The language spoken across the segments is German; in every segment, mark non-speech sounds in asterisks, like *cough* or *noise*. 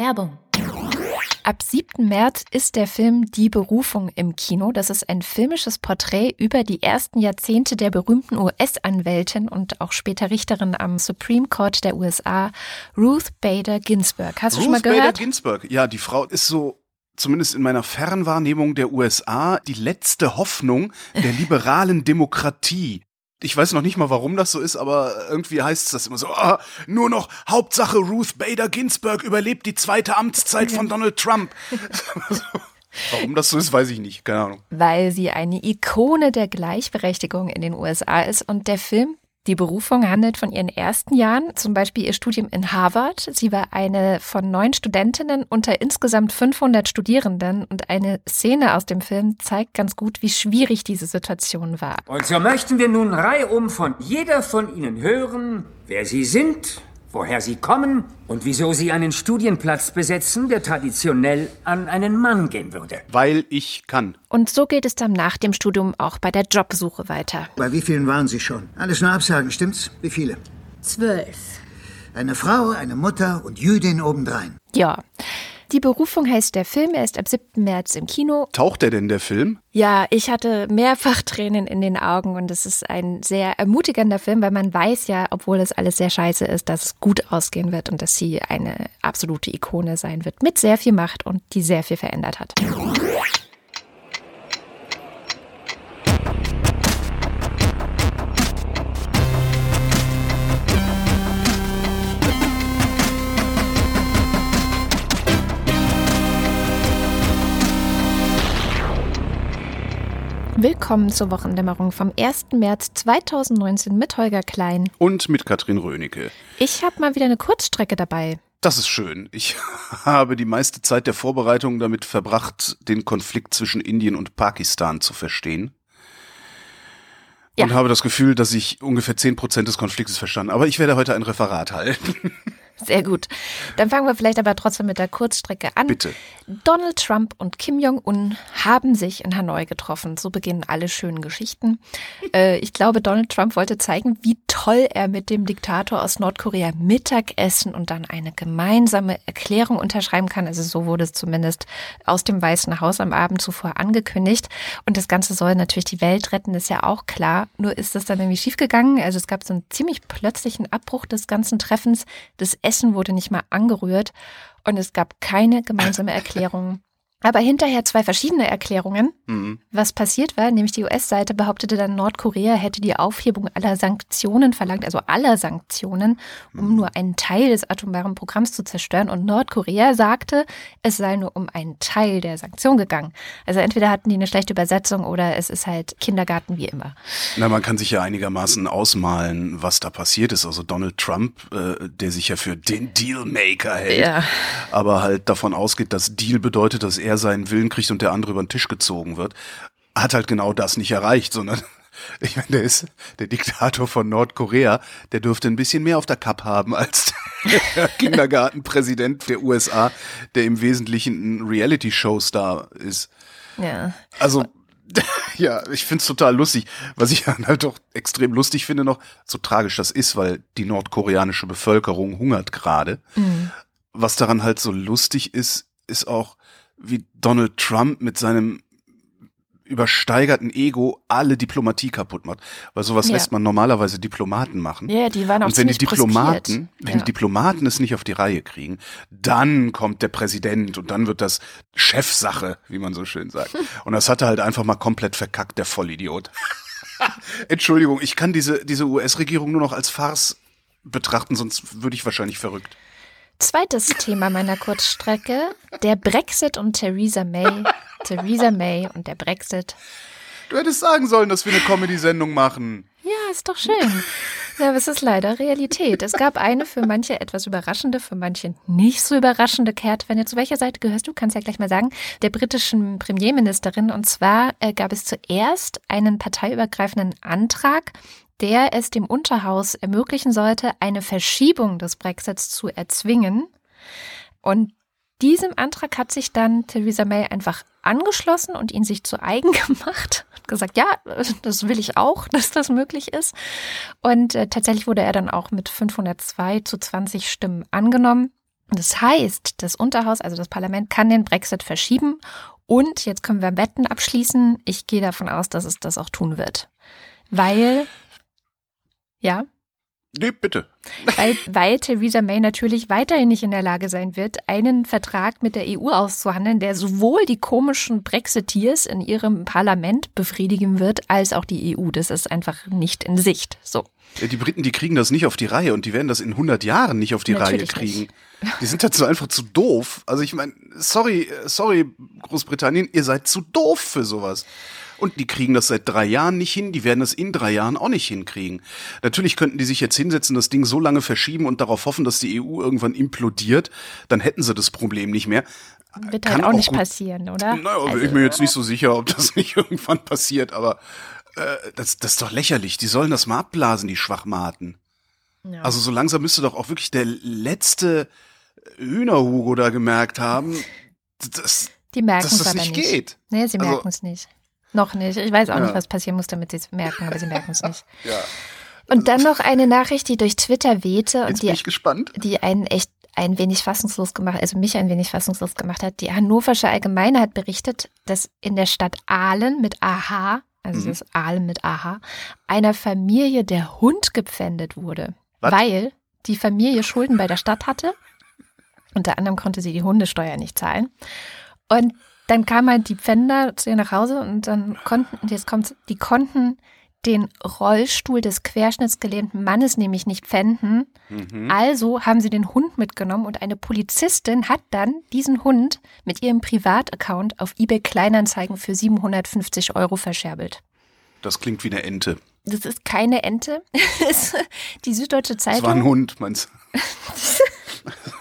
Werbung. Ab 7. März ist der Film Die Berufung im Kino. Das ist ein filmisches Porträt über die ersten Jahrzehnte der berühmten US-Anwältin und auch später Richterin am Supreme Court der USA, Ruth Bader Ginsburg. Hast Ruth du schon mal gehört? Bader Ginsburg. Ja, die Frau ist so zumindest in meiner Fernwahrnehmung der USA die letzte Hoffnung der liberalen Demokratie. Ich weiß noch nicht mal, warum das so ist, aber irgendwie heißt es das immer so, ah, nur noch Hauptsache Ruth Bader Ginsburg überlebt die zweite Amtszeit von Donald Trump. *laughs* warum das so ist, weiß ich nicht, keine Ahnung. Weil sie eine Ikone der Gleichberechtigung in den USA ist und der Film die Berufung handelt von ihren ersten Jahren, zum Beispiel ihr Studium in Harvard. Sie war eine von neun Studentinnen unter insgesamt 500 Studierenden und eine Szene aus dem Film zeigt ganz gut, wie schwierig diese Situation war. Und so möchten wir nun reihum von jeder von Ihnen hören, wer Sie sind, woher Sie kommen und wieso Sie einen Studienplatz besetzen, der traditionell an einen Mann gehen würde. Weil ich kann. Und so geht es dann nach dem Studium auch bei der Jobsuche weiter. Bei wie vielen waren Sie schon? Alles nur Absagen, stimmt's? Wie viele? Zwölf. Eine Frau, eine Mutter und Jüdin obendrein. Ja. Die Berufung heißt der Film, er ist ab 7. März im Kino. Taucht er denn der Film? Ja, ich hatte mehrfach Tränen in den Augen und es ist ein sehr ermutigender Film, weil man weiß ja, obwohl es alles sehr scheiße ist, dass es gut ausgehen wird und dass sie eine absolute Ikone sein wird mit sehr viel Macht und die sehr viel verändert hat. Willkommen zur Wochendämmerung vom 1. März 2019 mit Holger Klein. Und mit Katrin Rönecke. Ich habe mal wieder eine Kurzstrecke dabei. Das ist schön. Ich *laughs* habe die meiste Zeit der Vorbereitung damit verbracht, den Konflikt zwischen Indien und Pakistan zu verstehen. Ja. Und habe das Gefühl, dass ich ungefähr 10% des Konfliktes verstanden. Aber ich werde heute ein Referat halten. *laughs* Sehr gut. Dann fangen wir vielleicht aber trotzdem mit der Kurzstrecke an. Bitte. Donald Trump und Kim Jong-un haben sich in Hanoi getroffen. So beginnen alle schönen Geschichten. *laughs* Äh, ich glaube, Donald Trump wollte zeigen, wie toll er mit dem Diktator aus Nordkorea Mittagessen und dann eine gemeinsame Erklärung unterschreiben kann. Also so wurde es zumindest aus dem Weißen Haus am Abend zuvor angekündigt. Und das Ganze soll natürlich die Welt retten, ist ja auch klar. Nur ist das dann irgendwie schiefgegangen. Also es gab so einen ziemlich plötzlichen Abbruch des ganzen Treffens. Das Essen wurde nicht mal angerührt und es gab keine gemeinsame *laughs* Erklärung. Aber hinterher zwei verschiedene Erklärungen. Was passiert war, nämlich die US-Seite behauptete dann, Nordkorea hätte die Aufhebung aller Sanktionen verlangt, also aller Sanktionen, um nur einen Teil des atomaren Programms zu zerstören. Und Nordkorea sagte, es sei nur um einen Teil der Sanktion gegangen. Also entweder hatten die eine schlechte Übersetzung oder es ist halt Kindergarten wie immer. Na, man kann sich ja einigermaßen ausmalen, was da passiert ist. Also Donald Trump, äh, der sich ja für den Dealmaker hält, Ja. aber halt davon ausgeht, dass Deal bedeutet, dass er seinen Willen kriegt und der andere über den Tisch gezogen wird, hat halt genau das nicht erreicht, sondern *laughs* ich meine, der ist der Diktator von Nordkorea, der dürfte ein bisschen mehr auf der Kapp haben als der *laughs* Kindergartenpräsident der USA, der im Wesentlichen ein Reality-Show-Star ist. Ja. Also, *laughs* ja, ich find's total lustig. Was ich dann halt doch extrem lustig finde noch, so tragisch das ist, weil die nordkoreanische Bevölkerung hungert gerade. Was daran halt so lustig ist, ist auch, wie Donald Trump mit seinem übersteigerten Ego alle Diplomatie kaputt macht. Weil sowas Ja. lässt man normalerweise Diplomaten machen. Ja, die waren auch Und wenn die Diplomaten, brüskiert. wenn Ja. die Diplomaten es nicht auf die Reihe kriegen, dann kommt der Präsident und dann wird das Chefsache, wie man so schön sagt. *laughs* Und das hat er halt einfach mal komplett verkackt, der Vollidiot. *laughs* Entschuldigung, ich kann diese, diese US-Regierung nur noch als Farce betrachten, sonst würde ich wahrscheinlich verrückt. Zweites Thema meiner Kurzstrecke, der Brexit und Theresa May. *laughs* Theresa May und der Brexit. Du hättest sagen sollen, dass wir eine Comedy-Sendung machen. Ja, ist doch schön. Ja, aber es ist leider Realität. Es gab eine für manche etwas überraschende, für manche nicht so überraschende Kehrtwende. Zu welcher Seite gehörst du? Kannst ja gleich mal sagen. Der britischen Premierministerin. Und zwar äh, gab es zuerst einen parteiübergreifenden Antrag, der es dem Unterhaus ermöglichen sollte, eine Verschiebung des Brexits zu erzwingen. Und diesem Antrag hat sich dann Theresa May einfach angeschlossen und ihn sich zu eigen *laughs* gemacht. Hat gesagt, ja, das will ich auch, dass das möglich ist. Und äh, tatsächlich wurde er dann auch mit 502 zu 20 Stimmen angenommen. Das heißt, das Unterhaus, also das Parlament, kann den Brexit verschieben. Und jetzt können wir Wetten abschließen. Ich gehe davon aus, dass es das auch tun wird. Weil, ja, Nee, bitte. *laughs* weil, weil Theresa May natürlich weiterhin nicht in der Lage sein wird, einen Vertrag mit der EU auszuhandeln, der sowohl die komischen Brexiteers in ihrem Parlament befriedigen wird, als auch die EU. Das ist einfach nicht in Sicht. So. Die Briten, die kriegen das nicht auf die Reihe und die werden das in 100 Jahren nicht auf die Natürlich Reihe kriegen. nicht. Die sind dazu einfach zu doof. Also ich meine, sorry, äh, sorry, Großbritannien, ihr seid zu doof für sowas. Und die kriegen das seit drei Jahren nicht hin, die werden das in drei Jahren auch nicht hinkriegen. Natürlich könnten die sich jetzt hinsetzen, das Ding so lange verschieben und darauf hoffen, dass die EU irgendwann implodiert, dann hätten sie das Problem nicht mehr. Wird Kann halt auch auch nicht gut- passieren, oder? Naja, Also, bin ich mir jetzt nicht so sicher, ob das *laughs* nicht irgendwann passiert, aber äh, das, das ist doch lächerlich. Die sollen das mal abblasen, die Schwachmaten. Ja. Also so langsam müsste doch auch wirklich der letzte Hühnerhugo da gemerkt haben, *laughs* dass, die merken dass es das nicht nicht. geht. Nee, sie Also- merken es nicht. Noch nicht. Ich weiß auch Ja. nicht, was passieren muss, damit sie es merken, aber sie merken es nicht. *laughs* Ja. Und dann noch eine Nachricht, die durch Twitter wehte und die, die einen echt ein wenig fassungslos gemacht, also mich ein wenig fassungslos gemacht hat. Die Hannoversche Allgemeine hat berichtet, dass in der Stadt Aalen mit AH, also Mhm. das Aalen mit AH, einer Familie der Hund gepfändet wurde, Was? weil die Familie Schulden bei der Stadt hatte. Unter anderem konnte sie die Hundesteuer nicht zahlen. Und dann kam halt die Pfänder zu ihr nach Hause und dann konnten, und jetzt kommt's, die konnten den Rollstuhl des querschnittsgelähmten Mannes nämlich nicht pfänden. Mhm. Also haben sie den Hund mitgenommen und eine Polizistin hat dann diesen Hund mit ihrem Privataccount auf eBay Kleinanzeigen für 750 Euro verscherbelt. Das klingt wie eine Ente. Das ist keine Ente. *laughs* Die Süddeutsche Das war ein Zeitung. Hund, meinst du? *laughs*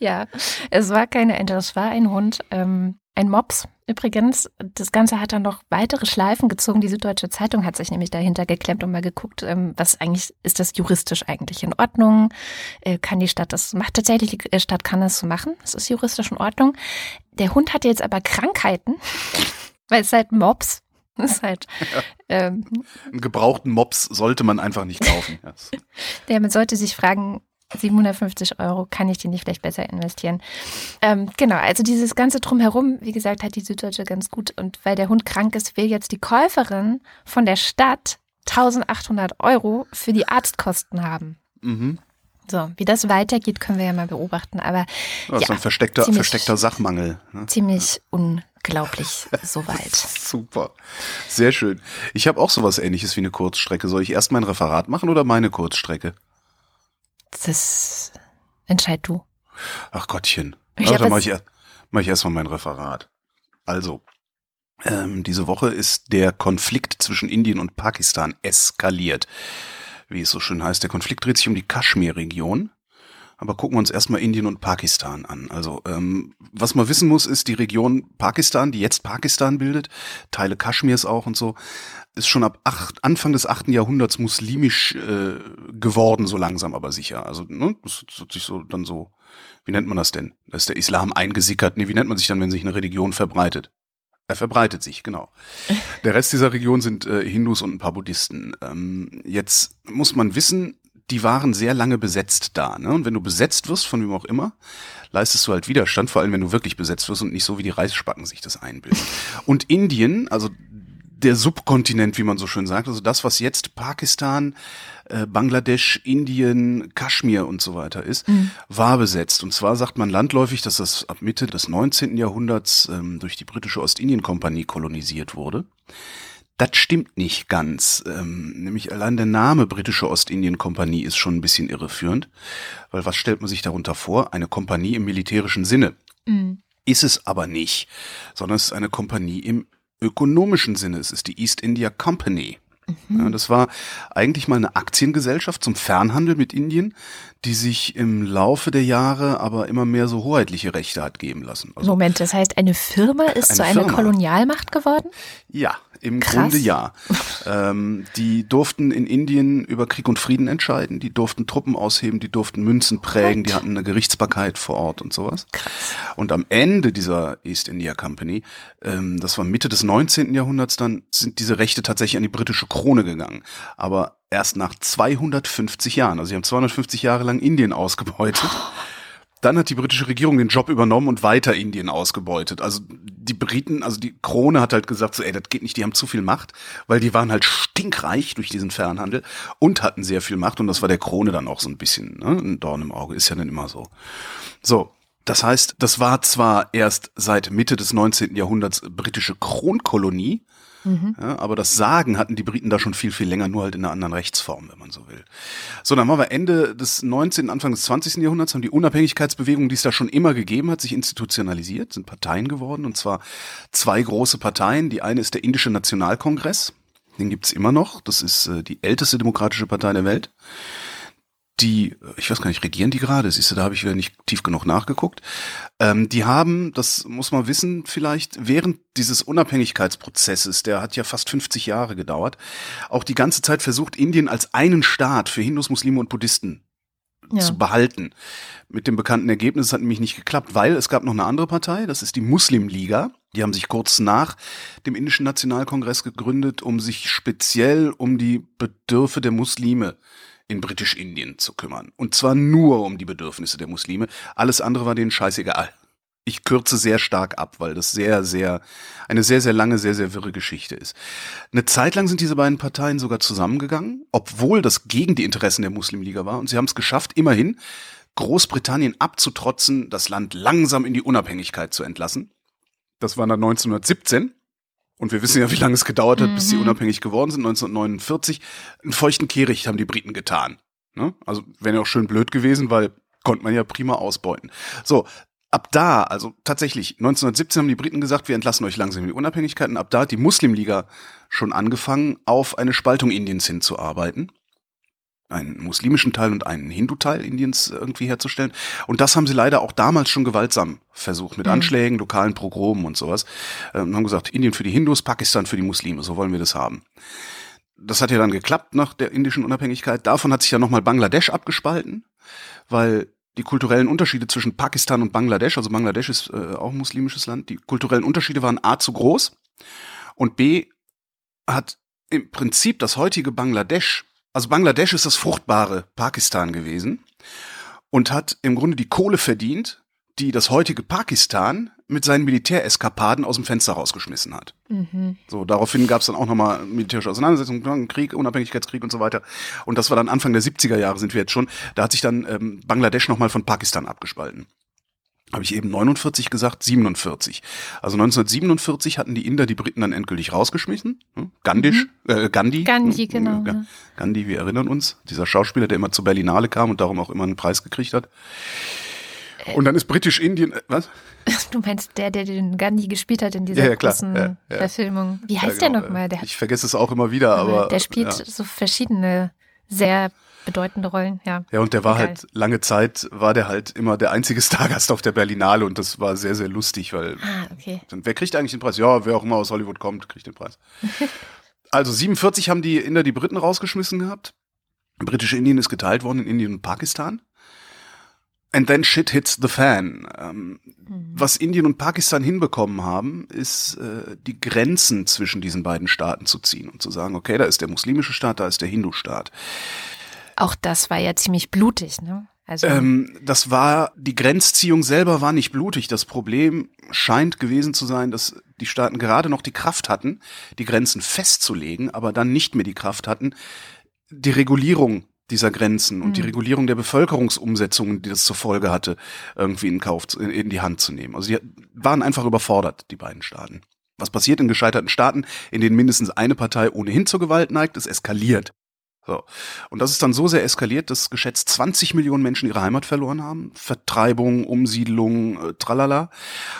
Ja, es war keine Ente, es war ein Hund. Ähm, ein Mops übrigens. Das Ganze hat dann noch weitere Schleifen gezogen. Die Süddeutsche Zeitung hat sich nämlich dahinter geklemmt und mal geguckt, ähm, was eigentlich, ist das juristisch eigentlich in Ordnung? Äh, kann die Stadt das, macht tatsächlich die äh, Stadt kann das so machen? Das ist juristisch in Ordnung. Der Hund hatte jetzt aber Krankheiten, *laughs* weil es halt Mops *laughs* ist halt, ähm, Einen gebrauchten Mops sollte man einfach nicht kaufen. *laughs* Ja, Ja, man sollte sich fragen, 750 Euro, kann ich die nicht vielleicht besser investieren? Ähm, genau, also dieses ganze Drumherum, wie gesagt, hat die Süddeutsche ganz gut. Und weil der Hund krank ist, will jetzt die Käuferin von der Stadt 1800 Euro für die Arztkosten haben. Mhm. So, wie das weitergeht, können wir ja mal beobachten. Aber Das ist Ja, ein versteckter, ziemlich- versteckter Sachmangel. Ne? ziemlich unglaublich *laughs* soweit. Super. Sehr schön. Ich habe auch sowas ähnliches wie eine Kurzstrecke. Soll ich erst mein Referat machen oder meine Kurzstrecke? Das entscheid du. Ach Gottchen. Ich Also, hab dann mache ich, mach ich erstmal mein Referat. Also, ähm, diese Woche ist der Konflikt zwischen Indien und Pakistan eskaliert. Wie es so schön heißt, der Konflikt dreht sich um die Kaschmir-Region. Aber gucken wir uns erstmal Indien und Pakistan an. Also, ähm, was man wissen muss, ist die Region Pakistan, die jetzt Pakistan bildet, Teile Kaschmirs auch und so, ist schon ab acht, Anfang des achten Jahrhunderts muslimisch äh, geworden, so langsam aber sicher. Also, ne, das hat sich so dann so, wie nennt man das denn? Da ist der Islam eingesickert. Nee, wie nennt man sich dann, wenn sich eine Religion verbreitet? Er verbreitet sich, genau. Der Rest dieser Region sind äh, Hindus und ein paar Buddhisten. Ähm, jetzt muss man wissen, die waren sehr lange besetzt da. Ne? Und wenn du besetzt wirst, von wem auch immer, leistest du halt Widerstand, vor allem wenn du wirklich besetzt wirst und nicht so wie die Reisspacken sich das einbilden. Und Indien, also der Subkontinent, wie man so schön sagt, also das, was jetzt Pakistan, äh, Bangladesch, Indien, Kaschmir und so weiter ist, war besetzt. Und zwar sagt man landläufig, dass das ab Mitte des 19. Jahrhunderts ähm, durch die britische Ostindien-Kompanie kolonisiert wurde. Das stimmt nicht ganz. Ähm, nämlich allein der Name britische Ostindien-Kompanie ist schon ein bisschen irreführend. Weil was stellt man sich darunter vor? Eine Kompanie im militärischen Sinne. Mhm. Ist es aber nicht, sondern es ist eine Kompanie im ökonomischen Sinne. Es ist die East India Company. Ja, das war eigentlich mal eine Aktiengesellschaft zum Fernhandel mit Indien, die sich im Laufe der Jahre aber immer mehr so hoheitliche Rechte hat geben lassen. Also, Moment, das heißt, eine Firma ist Eine zu einer Firma. Kolonialmacht geworden? ja, im Krass. Grunde ja. ähm, die durften in Indien über Krieg und Frieden entscheiden, die durften Truppen ausheben, die durften Münzen prägen, die hatten eine Gerichtsbarkeit vor Ort und sowas. Und am Ende dieser East India Company, ähm, das war Mitte des 19. Jahrhunderts dann, sind diese Rechte tatsächlich an die britische Krone gegangen. Aber erst nach 250 Jahren. Also sie haben 250 Jahre lang Indien ausgebeutet. Dann hat die britische Regierung den Job übernommen und weiter Indien ausgebeutet. Also die Briten, also die Krone hat halt gesagt, so, ey, das geht nicht, die haben zu viel Macht, weil die waren halt stinkreich durch diesen Fernhandel und hatten sehr viel Macht und das war der Krone dann auch so ein bisschen ne, ein Dorn im Auge, ist ja dann immer so. So, das heißt, das war zwar erst seit Mitte des 19. Jahrhunderts britische Kronkolonie, ja, aber das Sagen hatten die Briten da schon viel, viel länger, nur halt in einer anderen Rechtsform, wenn man so will. So, dann waren wir Ende des 19., Anfang des 20. Jahrhunderts, haben die Unabhängigkeitsbewegungen, die es da schon immer gegeben hat, sich institutionalisiert, sind Parteien geworden, und zwar zwei große Parteien. Die eine ist der Indische Nationalkongress, den gibt's immer noch, das ist äh, die älteste demokratische Partei der Welt die, ich weiß gar nicht, regieren die gerade? Siehst du, da habe ich wieder nicht tief genug nachgeguckt. Ähm, die haben, das muss man wissen, vielleicht während dieses Unabhängigkeitsprozesses, der hat ja fast 50 Jahre gedauert, auch die ganze Zeit versucht, Indien als einen Staat für Hindus, Muslime und Buddhisten Ja. zu behalten. Mit dem bekannten Ergebnis hat nämlich nicht geklappt, weil es gab noch eine andere Partei, das ist die Muslimliga. Die haben sich kurz nach dem Indischen Nationalkongress gegründet, um sich speziell um die Bedürfe der Muslime in Britisch-Indien zu kümmern. Und zwar nur um die Bedürfnisse der Muslime. Alles andere war denen scheißegal. Ich kürze sehr stark ab, weil das sehr, sehr, eine sehr, sehr lange, sehr, sehr wirre Geschichte ist. Eine Zeit lang sind diese beiden Parteien sogar zusammengegangen, obwohl das gegen die Interessen der Muslimliga war. Und sie haben es geschafft, immerhin Großbritannien abzutrotzen, das Land langsam in die Unabhängigkeit zu entlassen. Das war dann 1917. Und wir wissen ja, wie lange es gedauert hat, bis sie unabhängig geworden sind, 1949. Einen feuchten Kehricht haben die Briten getan. Ne? Also wäre ja auch schön blöd gewesen, weil konnte man ja prima ausbeuten. So, ab da, also tatsächlich, 1917 haben die Briten gesagt, wir entlassen euch langsam in die Unabhängigkeit. Und ab da hat die Muslimliga schon angefangen, auf eine Spaltung Indiens hinzuarbeiten einen muslimischen Teil und einen Hindu-Teil Indiens irgendwie herzustellen. Und das haben sie leider auch damals schon gewaltsam versucht, mit Anschlägen, lokalen Progromen und sowas. Und haben gesagt, Indien für die Hindus, Pakistan für die Muslime, so wollen wir das haben. Das hat ja dann geklappt nach der indischen Unabhängigkeit. Davon hat sich ja nochmal Bangladesch abgespalten, weil die kulturellen Unterschiede zwischen Pakistan und Bangladesch, also Bangladesch ist äh, auch ein muslimisches Land, die kulturellen Unterschiede waren A zu groß und B hat im Prinzip das heutige Bangladesch also Bangladesch ist das fruchtbare Pakistan gewesen und hat im Grunde die Kohle verdient, die das heutige Pakistan mit seinen Militäreskapaden aus dem Fenster rausgeschmissen hat. So, daraufhin gab es dann auch nochmal militärische Auseinandersetzungen, Krieg, Unabhängigkeitskrieg und so weiter. Und das war dann Anfang der 70er Jahre, sind wir jetzt schon. Da hat sich dann ähm, Bangladesch nochmal von Pakistan abgespalten. Habe ich eben 49 gesagt, 47. Also 1947 hatten die Inder die Briten dann endgültig rausgeschmissen. Hm? Gandhisch, äh, Gandhi. Gandhi, Hm, genau, ja. Gandhi, wir erinnern uns. Dieser Schauspieler, der immer zur Berlinale kam und darum auch immer einen Preis gekriegt hat. Und dann ist Britisch-Indien, äh, was? *laughs* Du meinst der, der den Gandhi gespielt hat in dieser Ja, ja, großen Ja. Verfilmung. Wie heißt Ja, der genau, nochmal? Der, Ich vergesse es auch immer wieder, aber. der spielt so verschiedene, sehr bedeutende Rollen, ja. Ja, und der war Egal. halt, lange Zeit war der halt immer der einzige *laughs* Stargast auf der Berlinale und das war sehr, sehr lustig, weil Ah, okay. Wer kriegt eigentlich den Preis? Ja, wer auch immer aus Hollywood kommt, kriegt den Preis. *laughs* also 47 haben die Inder die Briten rausgeschmissen gehabt. Britische Indien ist geteilt worden in Indien und Pakistan. And then shit hits the fan. Ähm, Was Indien und Pakistan hinbekommen haben, ist äh, die Grenzen zwischen diesen beiden Staaten zu ziehen und zu sagen, okay, da ist der muslimische Staat, da ist der Hindu-Staat. Auch das war ja ziemlich blutig, ne? Also, Ähm, das war, die Grenzziehung selber war nicht blutig. Das Problem scheint gewesen zu sein, dass die Staaten gerade noch die Kraft hatten, die Grenzen festzulegen, aber dann nicht mehr die Kraft hatten, die Regulierung dieser Grenzen und die Regulierung der Bevölkerungsumsetzungen, die das zur Folge hatte, irgendwie in Kauf, in, in die Hand zu nehmen. Also die waren einfach überfordert, die beiden Staaten. Was passiert in gescheiterten Staaten, in denen mindestens eine Partei ohnehin zur Gewalt neigt? Es eskaliert. So. Und das ist dann so sehr eskaliert, dass geschätzt 20 Millionen Menschen ihre Heimat verloren haben. Vertreibung, Umsiedlung, äh, tralala.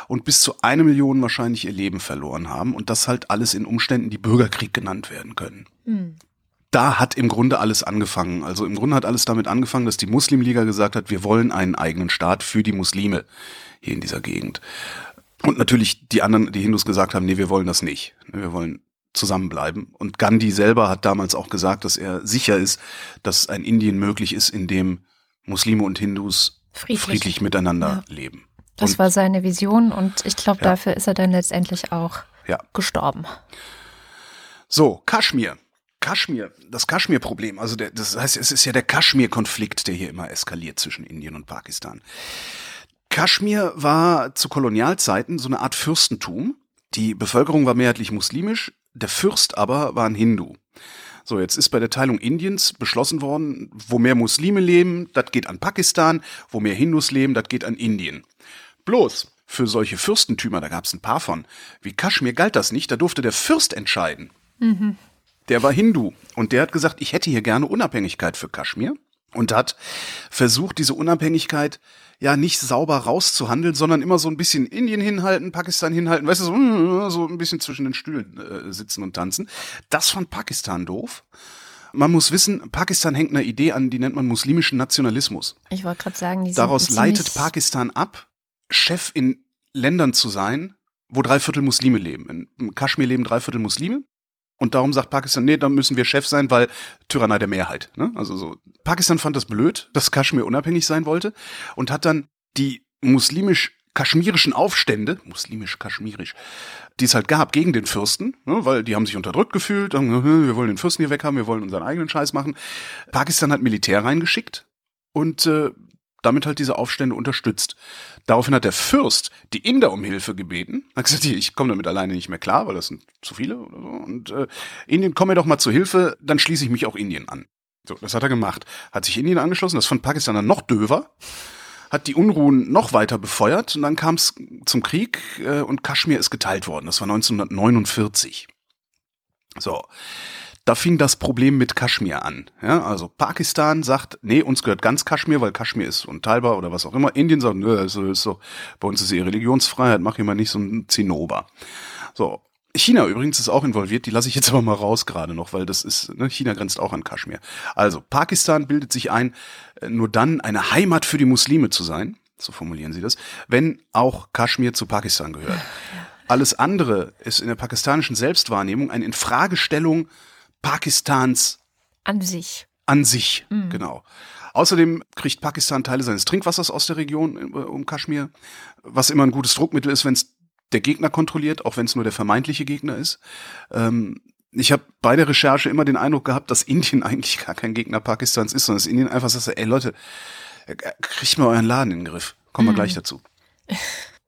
Und bis zu eine Million wahrscheinlich ihr Leben verloren haben. Und das halt alles in Umständen, die Bürgerkrieg genannt werden können. Da hat im Grunde alles angefangen. Also im Grunde hat alles damit angefangen, dass die Muslimliga gesagt hat, wir wollen einen eigenen Staat für die Muslime hier in dieser Gegend. Und natürlich die anderen, die Hindus gesagt haben, nee, wir wollen das nicht. Wir wollen zusammenbleiben. Und Gandhi selber hat damals auch gesagt, dass er sicher ist, dass ein Indien möglich ist, in dem Muslime und Hindus friedlich, Friedlich. miteinander leben. das und, war seine Vision und ich glaube, Ja. dafür ist er dann letztendlich auch ja. gestorben. So, Kaschmir. Kaschmir, das Kaschmir-Problem, also der, das heißt, es ist ja der Kaschmir-Konflikt, der hier immer eskaliert zwischen Indien und Pakistan. Kaschmir war zu Kolonialzeiten so eine Art Fürstentum. Die Bevölkerung war mehrheitlich muslimisch, der Fürst aber war ein Hindu. So, jetzt ist bei der Teilung Indiens beschlossen worden, wo mehr Muslime leben, das geht an Pakistan, wo mehr Hindus leben, das geht an Indien. Bloß, für solche Fürstentümer, da gab es ein paar von, wie Kaschmir galt das nicht, da durfte der Fürst entscheiden. Mhm. Der war Hindu und der hat gesagt, ich hätte hier gerne Unabhängigkeit für Kaschmir und hat versucht, diese Unabhängigkeit ja nicht sauber rauszuhandeln, sondern immer so ein bisschen Indien hinhalten, Pakistan hinhalten, weißt du, so, *laughs* so ein bisschen zwischen den Stühlen äh, sitzen und tanzen. Das fand Pakistan doof. Man muss wissen, Pakistan hängt einer Idee an, die nennt man muslimischen Nationalismus. Ich wollte gerade sagen, die Daraus leitet Pakistan ab, Chef in Ländern zu sein, wo drei Viertel Muslime leben. In Kaschmir leben drei Viertel Muslime. Und darum sagt Pakistan, nee, da müssen wir Chef sein, weil Tyrannei der Mehrheit. Ne? Also so. Pakistan fand das blöd, dass Kaschmir unabhängig sein wollte und hat dann die muslimisch kaschmirischen Aufstände, muslimisch-kaschmirisch, die es halt gab gegen den Fürsten, ne, weil die haben sich unterdrückt gefühlt, haben, wir wollen den Fürsten hier weghaben, wir wollen unseren eigenen Scheiß machen. Pakistan hat Militär reingeschickt und äh, damit halt diese Aufstände unterstützt. Daraufhin hat der Fürst die Inder um Hilfe gebeten. Hat gesagt, ich komme damit alleine nicht mehr klar, weil das sind zu viele oder so. Und äh, Indien, komm mir doch mal zu Hilfe, dann schließe ich mich auch Indien an. So, das hat er gemacht. Hat sich Indien angeschlossen, das fand Pakistan dann noch döver, hat die Unruhen noch weiter befeuert und dann kam es zum Krieg äh, und Kaschmir ist geteilt worden. Das war 1949. So da fing das Problem mit Kaschmir an. Ja, also Pakistan sagt, nee, uns gehört ganz Kaschmir, weil Kaschmir ist unteilbar oder was auch immer. Indien sagt, nö, also ist so, bei uns ist eh Religionsfreiheit, mach hier mal nicht so ein Zinnober. So. China übrigens ist auch involviert, die lasse ich jetzt aber mal raus gerade noch, weil das ist, ne, China grenzt auch an Kaschmir. Also, Pakistan bildet sich ein, äh, nur dann eine Heimat für die Muslime zu sein, so formulieren sie das, wenn auch Kaschmir zu Pakistan gehört. *laughs* Alles andere ist in der pakistanischen Selbstwahrnehmung eine Infragestellung Pakistans an sich. An sich, mhm. genau. Außerdem kriegt Pakistan Teile seines Trinkwassers aus der Region äh, um Kaschmir, was immer ein gutes Druckmittel ist, wenn es der Gegner kontrolliert, auch wenn es nur der vermeintliche Gegner ist. Ähm, ich habe bei der Recherche immer den Eindruck gehabt, dass Indien *laughs* eigentlich gar kein Gegner Pakistans ist, sondern dass Indien einfach sagt, ey Leute, äh, kriegt mal euren Laden in den Griff. Kommen wir mhm. gleich dazu.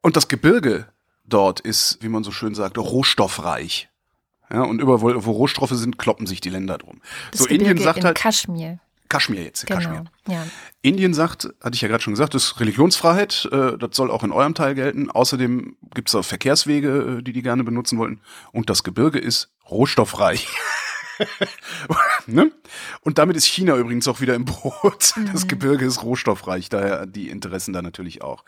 Und das Gebirge dort ist, wie man so schön sagt, rohstoffreich. Ja, und überall, wo Rohstoffe sind, kloppen sich die Länder drum. Das so Gebirge Indien sagt halt Kaschmir. Kaschmir jetzt, genau, Kaschmir. Ja. Indien sagt, hatte ich ja gerade schon gesagt, das ist Religionsfreiheit, äh, das soll auch in eurem Teil gelten. Außerdem gibt es auch Verkehrswege, äh, die die gerne benutzen wollten. Und das Gebirge ist rohstoffreich. *laughs* ne? Und damit ist China übrigens auch wieder im Boot. Mhm. Das Gebirge ist rohstoffreich, daher die Interessen da natürlich auch.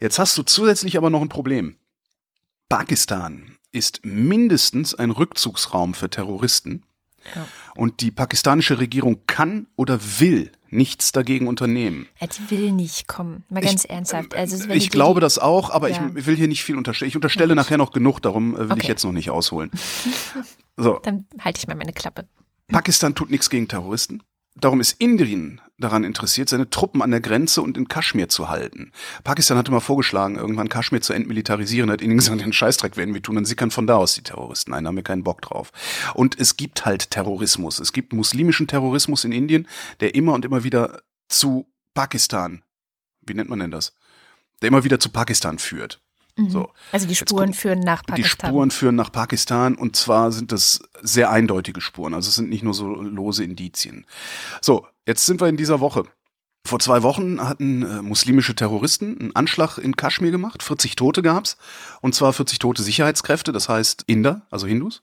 Jetzt hast du zusätzlich aber noch ein Problem. Pakistan ist mindestens ein Rückzugsraum für Terroristen. Ja. Und die pakistanische Regierung kann oder will nichts dagegen unternehmen. Die will nicht kommen, mal ganz ich, ernsthaft. Also, ich glaube das auch, aber ja. ich will hier nicht viel unterstellen. Ich unterstelle ja. nachher noch genug, darum äh, will okay. ich jetzt noch nicht ausholen. *laughs* So. Dann halte ich mal meine Klappe. Pakistan tut nichts gegen Terroristen. Darum ist Indien daran interessiert, seine Truppen an der Grenze und in Kaschmir zu halten. Pakistan hatte mal vorgeschlagen, irgendwann Kaschmir zu entmilitarisieren, hat ihnen gesagt, den Scheißdreck werden wir tun, dann sickern von da aus die Terroristen ein, haben wir keinen Bock drauf. Und es gibt halt Terrorismus. Es gibt muslimischen Terrorismus in Indien, der immer und immer wieder zu Pakistan, wie nennt man denn das? Der immer wieder zu Pakistan führt. Mhm. So. Also die Spuren kommt, führen nach Pakistan. Die Spuren führen nach Pakistan und zwar sind das sehr eindeutige Spuren. Also es sind nicht nur so lose Indizien. So, jetzt sind wir in dieser Woche. Vor zwei Wochen hatten äh, muslimische Terroristen einen Anschlag in Kaschmir gemacht. 40 Tote gab's. Und zwar 40 tote Sicherheitskräfte, das heißt Inder, also Hindus.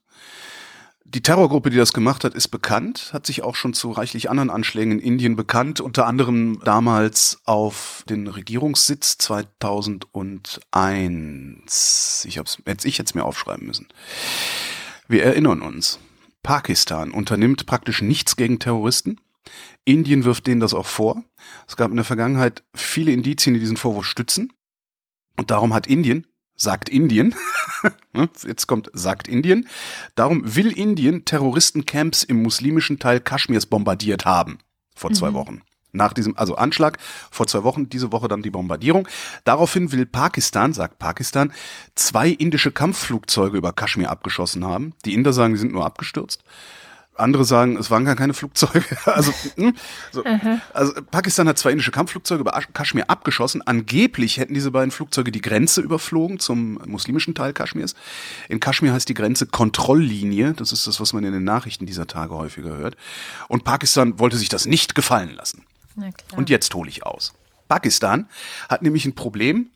Die Terrorgruppe, die das gemacht hat, ist bekannt, hat sich auch schon zu reichlich anderen Anschlägen in Indien bekannt, unter anderem damals auf den Regierungssitz 2001. Ich hab's, hätte ich jetzt mir aufschreiben müssen. Wir erinnern uns. Pakistan unternimmt praktisch nichts gegen Terroristen. Indien wirft denen das auch vor. Es gab in der Vergangenheit viele Indizien, die diesen Vorwurf stützen. Und darum hat Indien sagt Indien, *laughs* ne, jetzt kommt sagt Indien, darum will Indien Terroristencamps im muslimischen Teil Kaschmirs bombardiert haben, vor zwei mhm. Wochen. Nach diesem, also Anschlag vor zwei Wochen, diese Woche dann die Bombardierung. Daraufhin will Pakistan, sagt Pakistan, zwei indische Kampfflugzeuge über Kaschmir abgeschossen haben. Die Inder sagen, die sind nur abgestürzt. Andere sagen, es waren gar keine Flugzeuge. *laughs* Also, hm, so. also Pakistan hat zwei indische Kampfflugzeuge über Kaschmir abgeschossen. Angeblich hätten diese beiden Flugzeuge die Grenze überflogen zum muslimischen Teil Kaschmirs. In Kaschmir heißt die Grenze Kontrolllinie. Das ist das, was man in den Nachrichten dieser Tage häufiger hört. Und Pakistan wollte sich das nicht gefallen lassen. Und jetzt hole ich aus. Pakistan hat nämlich ein Problem,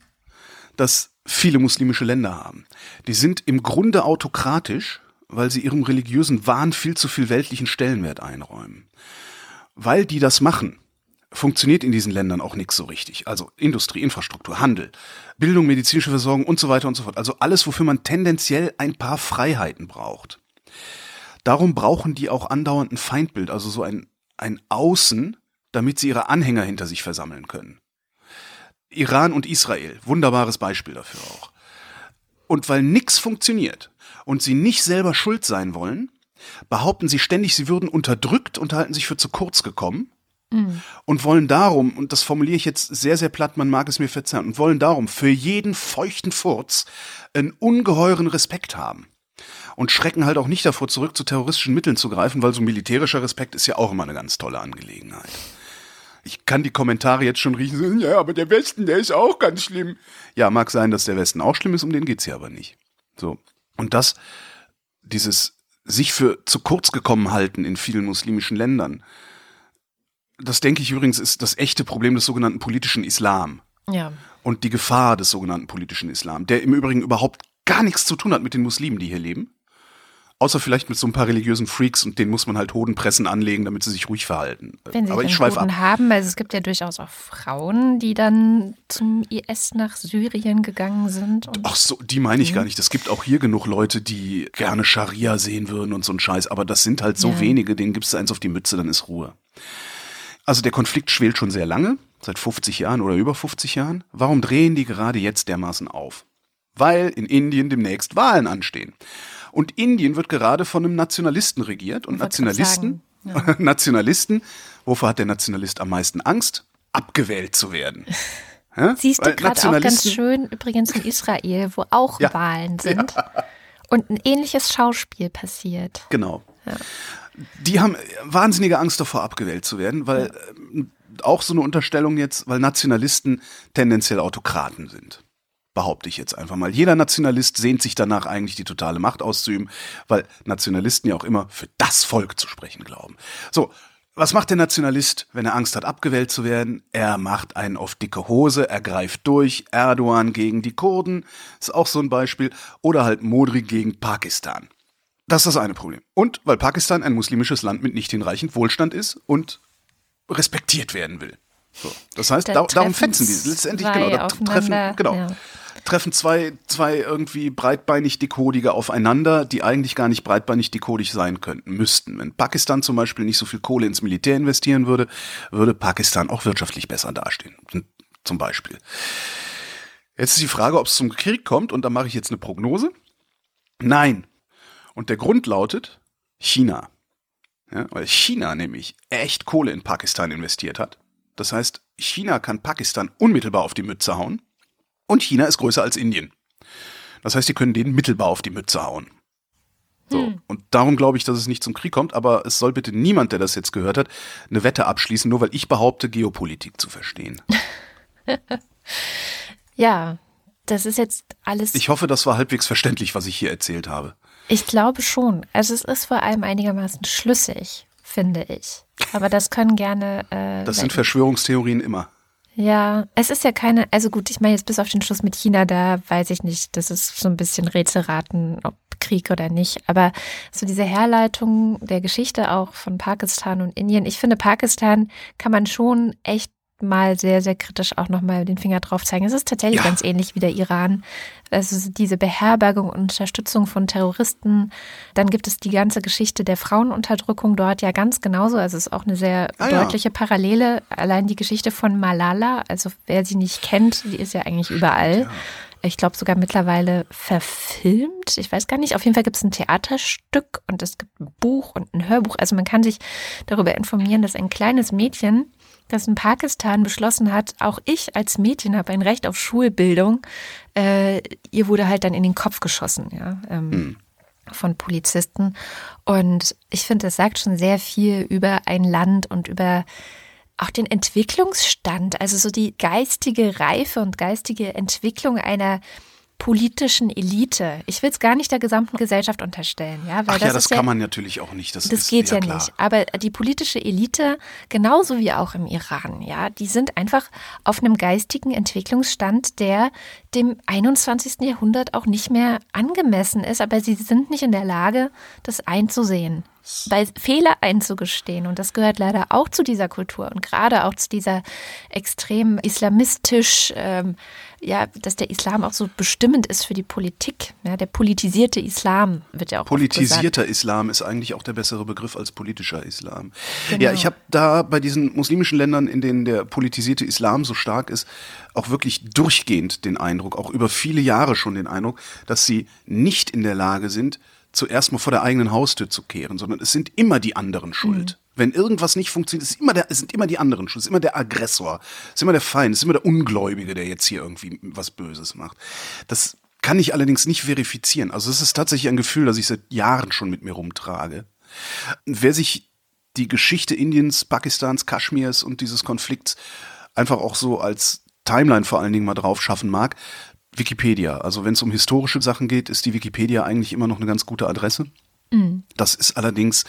das viele muslimische Länder haben. Die sind im Grunde autokratisch weil sie ihrem religiösen Wahn viel zu viel weltlichen Stellenwert einräumen. Weil die das machen, funktioniert in diesen Ländern auch nichts so richtig. Also Industrie, Infrastruktur, Handel, Bildung, medizinische Versorgung und so weiter und so fort. Also alles, wofür man tendenziell ein paar Freiheiten braucht. Darum brauchen die auch andauernd ein Feindbild, also so ein, ein Außen, damit sie ihre Anhänger hinter sich versammeln können. Iran und Israel, wunderbares Beispiel dafür auch. Und weil nichts funktioniert, und sie nicht selber schuld sein wollen, behaupten sie ständig, sie würden unterdrückt und halten sich für zu kurz gekommen mhm. und wollen darum, und das formuliere ich jetzt sehr, sehr platt, man mag es mir verzeihen, und wollen darum für jeden feuchten Furz einen ungeheuren Respekt haben. Und schrecken halt auch nicht davor zurück, zu terroristischen Mitteln zu greifen, weil so militärischer Respekt ist ja auch immer eine ganz tolle Angelegenheit. Ich kann die Kommentare jetzt schon riechen, ja, aber der Westen, der ist auch ganz schlimm. Ja, mag sein, dass der Westen auch schlimm ist, um den geht's hier aber nicht. So. Und das, dieses sich für zu kurz gekommen halten in vielen muslimischen Ländern, das denke ich übrigens ist das echte Problem des sogenannten politischen Islam. Ja. Und die Gefahr des sogenannten politischen Islam, der im Übrigen überhaupt gar nichts zu tun hat mit den Muslimen, die hier leben. Außer vielleicht mit so ein paar religiösen Freaks und denen muss man halt Hodenpressen anlegen, damit sie sich ruhig verhalten. Wenn sie Aber ich schweife ab. haben, also es gibt ja durchaus auch Frauen, die dann zum IS nach Syrien gegangen sind. Ach so, die meine ich gar nicht. Es gibt auch hier genug Leute, die gerne Scharia sehen würden und so ein Scheiß. Aber das sind halt so ja. wenige, denen gibst du eins auf die Mütze, dann ist Ruhe. Also der Konflikt schwelt schon sehr lange, seit 50 Jahren oder über 50 Jahren. Warum drehen die gerade jetzt dermaßen auf? Weil in Indien demnächst Wahlen anstehen. Und Indien wird gerade von einem Nationalisten regiert. Und Nationalisten, ja. *laughs* Nationalisten, wovor hat der Nationalist am meisten Angst? Abgewählt zu werden. *laughs* Ja? Siehst du gerade auch ganz schön übrigens in Israel, wo auch ja. Wahlen *laughs* sind. Und ein ähnliches Schauspiel passiert. Genau. Die haben wahnsinnige Angst davor, abgewählt zu werden, weil äh, auch so eine Unterstellung jetzt, weil Nationalisten tendenziell Autokraten sind behaupte ich jetzt einfach mal. Jeder Nationalist sehnt sich danach eigentlich die totale Macht auszuüben, weil Nationalisten ja auch immer für das Volk zu sprechen glauben. So, was macht der Nationalist, wenn er Angst hat, abgewählt zu werden? Er macht einen auf dicke Hose, er greift durch, Erdogan gegen die Kurden, ist auch so ein Beispiel, oder halt Modri gegen Pakistan. Das ist das eine Problem. Und weil Pakistan ein muslimisches Land mit nicht hinreichend Wohlstand ist und respektiert werden will. So. Das heißt, da darum fetzen die letztendlich genau, da treffen, genau. Ja treffen zwei, zwei irgendwie breitbeinig Dekodige aufeinander, die eigentlich gar nicht breitbeinig dekodig sein könnten, müssten. Wenn Pakistan zum Beispiel nicht so viel Kohle ins Militär investieren würde, würde Pakistan auch wirtschaftlich besser dastehen. Zum Beispiel. Jetzt ist die Frage, ob es zum Krieg kommt, und da mache ich jetzt eine Prognose. Nein. Und der Grund lautet China. Ja, weil China nämlich echt Kohle in Pakistan investiert hat. Das heißt, China kann Pakistan unmittelbar auf die Mütze hauen und China ist größer als Indien. Das heißt, die können denen mittelbar auf die Mütze hauen. So. Hm. Und darum glaube ich, dass es nicht zum Krieg kommt, aber es soll bitte niemand, der das jetzt gehört hat, eine Wette abschließen, nur weil ich behaupte, Geopolitik zu verstehen. *laughs* ja, das ist jetzt alles. Ich hoffe, das war halbwegs verständlich, was ich hier erzählt habe. Ich glaube schon. Also es ist vor allem einigermaßen schlüssig, finde ich. Aber das können gerne. Äh, das sind Verschwörungstheorien immer. Ja, es ist ja keine, also gut, ich meine jetzt bis auf den Schluss mit China, da weiß ich nicht, das ist so ein bisschen Rätselraten, ob Krieg oder nicht. Aber so diese Herleitung der Geschichte auch von Pakistan und Indien, ich finde, Pakistan kann man schon echt mal sehr, sehr kritisch auch nochmal den Finger drauf zeigen. Es ist tatsächlich ja. ganz ähnlich wie der Iran. Also diese Beherbergung und Unterstützung von Terroristen. Dann gibt es die ganze Geschichte der Frauenunterdrückung dort ja ganz genauso. Also es ist auch eine sehr ah, deutliche ja. Parallele. Allein die Geschichte von Malala, also wer sie nicht kennt, die ist ja eigentlich überall. Ja. Ich glaube sogar mittlerweile verfilmt. Ich weiß gar nicht. Auf jeden Fall gibt es ein Theaterstück und es gibt ein Buch und ein Hörbuch. Also man kann sich darüber informieren, dass ein kleines Mädchen das in Pakistan beschlossen hat, auch ich als Mädchen habe ein Recht auf Schulbildung. Äh, ihr wurde halt dann in den Kopf geschossen, ja. Ähm, mhm. von Polizisten. Und ich finde, das sagt schon sehr viel über ein Land und über auch den Entwicklungsstand, also so die geistige Reife und geistige Entwicklung einer politischen Elite. Ich will es gar nicht der gesamten Gesellschaft unterstellen, ja, Ach das ja, das kann ja, man natürlich auch nicht. Das, das geht ja, ja nicht. Aber die politische Elite, genauso wie auch im Iran, ja, die sind einfach auf einem geistigen Entwicklungsstand, der dem 21. Jahrhundert auch nicht mehr angemessen ist. Aber sie sind nicht in der Lage, das einzusehen bei Fehler einzugestehen. Und das gehört leider auch zu dieser Kultur und gerade auch zu dieser extrem islamistisch ähm, ja, dass der Islam auch so bestimmend ist für die Politik. Ja, der politisierte Islam wird ja auch Politisierter Islam ist eigentlich auch der bessere Begriff als politischer Islam. Genau. Ja, ich habe da bei diesen muslimischen Ländern, in denen der politisierte Islam so stark ist, auch wirklich durchgehend den Eindruck, auch über viele Jahre schon den Eindruck, dass sie nicht in der Lage sind, zuerst mal vor der eigenen Haustür zu kehren, sondern es sind immer die anderen schuld. Wenn irgendwas nicht funktioniert, ist immer der, sind immer die anderen schuld, ist immer der Aggressor, es ist immer der Feind, ist immer der Ungläubige, der jetzt hier irgendwie was Böses macht. Das kann ich allerdings nicht verifizieren. Also es ist tatsächlich ein Gefühl, das ich seit Jahren schon mit mir rumtrage. Wer sich die Geschichte Indiens, Pakistans, Kaschmirs und dieses Konflikts einfach auch so als Timeline vor allen Dingen mal drauf schaffen mag, Wikipedia. Also wenn es um historische Sachen geht, ist die Wikipedia eigentlich immer noch eine ganz gute Adresse. Mhm. Das ist allerdings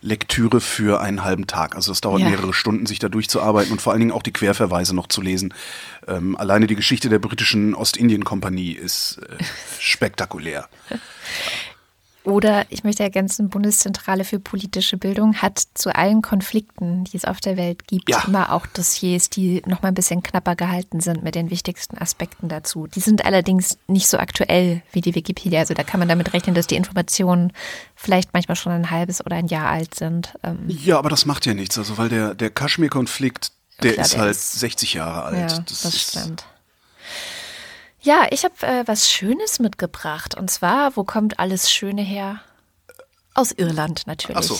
Lektüre für einen halben Tag. Also es dauert ja. mehrere Stunden, sich da durchzuarbeiten und vor allen Dingen auch die Querverweise noch zu lesen. Ähm, alleine die Geschichte der britischen Ostindien-Kompanie ist äh, *laughs* spektakulär. *laughs* Oder ich möchte ergänzen, Bundeszentrale für politische Bildung hat zu allen Konflikten, die es auf der Welt gibt, ja. immer auch Dossiers, die noch mal ein bisschen knapper gehalten sind mit den wichtigsten Aspekten dazu. Die sind allerdings nicht so aktuell wie die Wikipedia. Also da kann man damit rechnen, dass die Informationen vielleicht manchmal schon ein halbes oder ein Jahr alt sind. Ähm ja, aber das macht ja nichts. Also weil der, der Kaschmir-Konflikt, der Klar, ist der halt ist, 60 Jahre alt. Ja, das, das stimmt. Ja, ich habe äh, was Schönes mitgebracht. Und zwar, wo kommt alles Schöne her? Aus Irland natürlich. Ach so.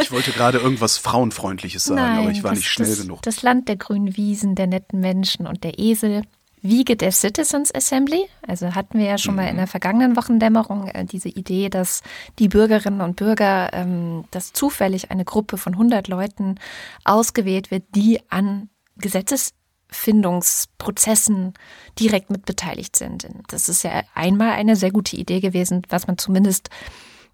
Ich wollte gerade irgendwas Frauenfreundliches sagen, Nein, aber ich war nicht schnell das, genug. Das Land der grünen Wiesen, der netten Menschen und der Esel. Wiege der Citizens Assembly. Also hatten wir ja schon mhm. mal in der vergangenen Wochendämmerung äh, diese Idee, dass die Bürgerinnen und Bürger, ähm, dass zufällig eine Gruppe von 100 Leuten ausgewählt wird, die an Gesetzes Findungsprozessen direkt mitbeteiligt sind. Das ist ja einmal eine sehr gute Idee gewesen, was man zumindest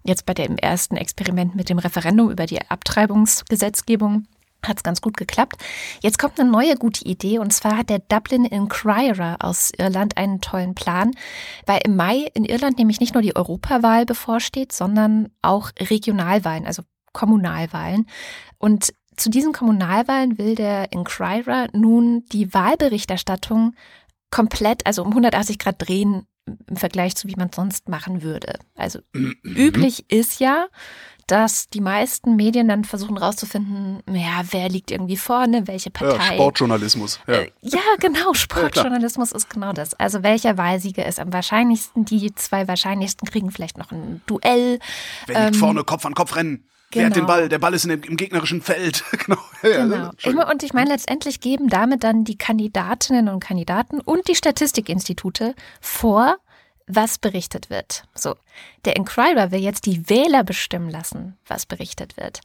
jetzt bei dem ersten Experiment mit dem Referendum über die Abtreibungsgesetzgebung hat es ganz gut geklappt. Jetzt kommt eine neue gute Idee und zwar hat der Dublin Inquirer aus Irland einen tollen Plan, weil im Mai in Irland nämlich nicht nur die Europawahl bevorsteht, sondern auch Regionalwahlen, also Kommunalwahlen. Und zu diesen Kommunalwahlen will der Inquirer nun die Wahlberichterstattung komplett, also um 180 Grad drehen im Vergleich zu wie man es sonst machen würde. Also mhm. *clears throat* üblich ist ja, dass die meisten Medien dann versuchen rauszufinden, ja, wer liegt irgendwie vorne, welche Partei. Ja, Sportjournalismus. Ja, äh, ja genau, *laughs* Sportjournalismus ja, ist genau das. Also welcher Wahlsieger ist am wahrscheinlichsten, die zwei wahrscheinlichsten kriegen vielleicht noch ein Duell. Wer liegt ähm, vorne, Kopf an Kopf rennen? Genau. Wer hat den genau. Ball? Der Ball ist dem, im gegnerischen Feld. *laughs* genau. Genau. Und ich meine, letztendlich geben damit dann die Kandidatinnen und Kandidaten und die Statistikinstitute vor, was berichtet wird. So. Der Inquirer will jetzt die Wähler bestimmen lassen, was berichtet wird.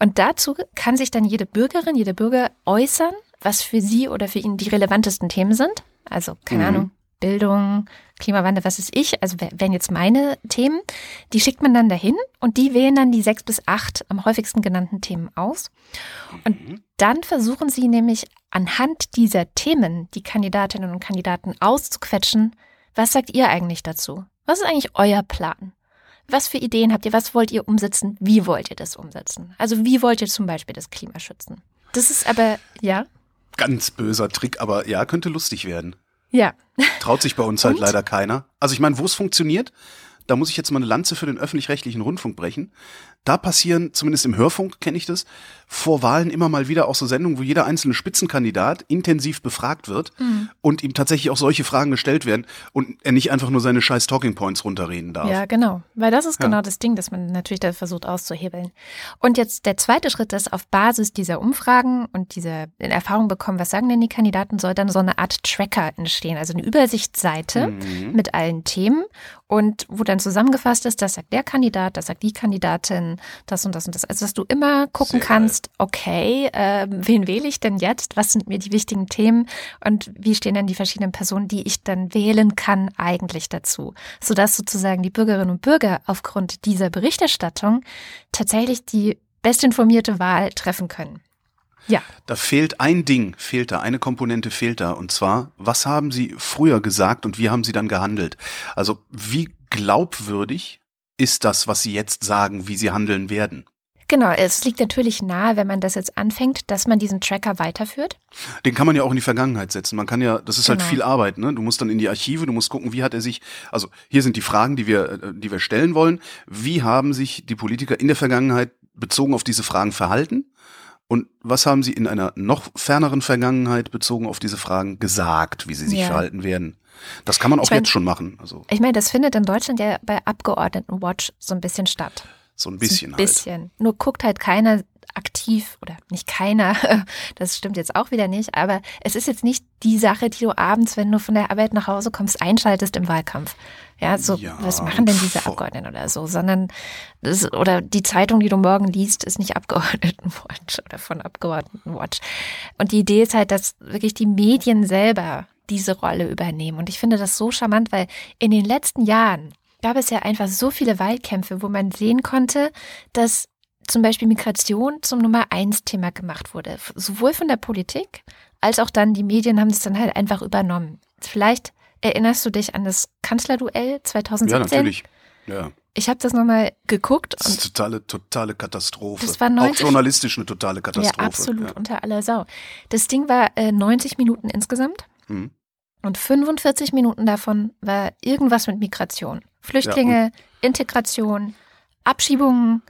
Und dazu kann sich dann jede Bürgerin, jeder Bürger äußern, was für sie oder für ihn die relevantesten Themen sind. Also, keine mhm. Ahnung, Bildung, Klimawandel, was ist ich, also wären jetzt meine Themen, die schickt man dann dahin und die wählen dann die sechs bis acht am häufigsten genannten Themen aus. Und mhm. dann versuchen sie nämlich anhand dieser Themen die Kandidatinnen und Kandidaten auszuquetschen. Was sagt ihr eigentlich dazu? Was ist eigentlich euer Plan? Was für Ideen habt ihr? Was wollt ihr umsetzen? Wie wollt ihr das umsetzen? Also wie wollt ihr zum Beispiel das Klima schützen? Das ist aber, ja. Ganz böser Trick, aber ja, könnte lustig werden. Ja. Traut sich bei uns halt leider keiner. Also ich meine, wo es funktioniert, da muss ich jetzt mal eine Lanze für den öffentlich-rechtlichen Rundfunk brechen. Da passieren, zumindest im Hörfunk kenne ich das, vor Wahlen immer mal wieder auch so Sendungen, wo jeder einzelne Spitzenkandidat intensiv befragt wird mhm. und ihm tatsächlich auch solche Fragen gestellt werden und er nicht einfach nur seine scheiß Talking Points runterreden darf. Ja, genau. Weil das ist ja. genau das Ding, dass man natürlich da versucht auszuhebeln. Und jetzt der zweite Schritt ist, auf Basis dieser Umfragen und dieser in Erfahrung bekommen, was sagen denn die Kandidaten, soll dann so eine Art Tracker entstehen, also eine Übersichtsseite mhm. mit allen Themen und wo dann zusammengefasst ist, das sagt der Kandidat, das sagt die Kandidatin, das und das und das. Also dass du immer gucken Sehr kannst, kannst, okay, äh, wen wähle ich denn jetzt? Was sind mir die wichtigen Themen? Und wie stehen denn die verschiedenen Personen, die ich dann wählen kann, eigentlich dazu? Sodass sozusagen die Bürgerinnen und Bürger aufgrund dieser Berichterstattung tatsächlich die bestinformierte Wahl treffen können. Ja. Da fehlt ein Ding, fehlt da, eine Komponente fehlt da. Und zwar, was haben Sie früher gesagt und wie haben Sie dann gehandelt? Also, wie glaubwürdig ist das, was Sie jetzt sagen, wie Sie handeln werden? Genau, es liegt natürlich nahe, wenn man das jetzt anfängt, dass man diesen Tracker weiterführt. Den kann man ja auch in die Vergangenheit setzen. Man kann ja, das ist halt genau. halt viel Arbeit, ne? Du musst dann in die Archive, du musst gucken, wie hat er sich, also hier sind die Fragen, die wir, äh, die wir stellen wollen. Wie haben sich die Politiker in der Vergangenheit bezogen auf diese Fragen verhalten? Und was haben sie in einer noch ferneren Vergangenheit bezogen auf diese Fragen gesagt, wie sie sich ja. verhalten werden? Das kann man auch ich mein, jetzt schon machen. Also. Ich meine, das findet in Deutschland ja bei Abgeordnetenwatch so ein bisschen statt. So ein bisschen. So ein bisschen. Halt. Nur guckt halt keiner aktiv oder nicht keiner, *laughs* das stimmt jetzt auch wieder nicht, aber es ist jetzt nicht die Sache, die du abends, wenn du von der Arbeit nach Hause kommst, einschaltest im Wahlkampf. Ja, so, ja, was machen denn diese Abgeordneten oder so, sondern das, oder die Zeitung, die du morgen liest, ist nicht Abgeordnetenwatch oder von Abgeordnetenwatch. Und die Idee ist halt, dass wirklich die Medien selber diese Rolle übernehmen. Und ich finde das so charmant, weil in den letzten Jahren gab es ja einfach so viele Wahlkämpfe, wo man sehen konnte, dass zum Beispiel Migration zum Nummer eins Thema gemacht wurde. Sowohl von der Politik als auch dann die Medien haben es dann halt einfach übernommen. Vielleicht erinnerst du dich an das Kanzlerduell 2017? Ja, natürlich. Ja. Ich habe das nochmal geguckt. Das ist totale, totale Katastrophe. Das war 90, auch journalistisch eine totale Katastrophe. Ja, absolut, ja. unter aller Sau. Das Ding war äh, 90 Minuten insgesamt. Mhm. Und 45 Minuten davon war irgendwas mit Migration. Flüchtlinge, ja, Integration, Abschiebungen,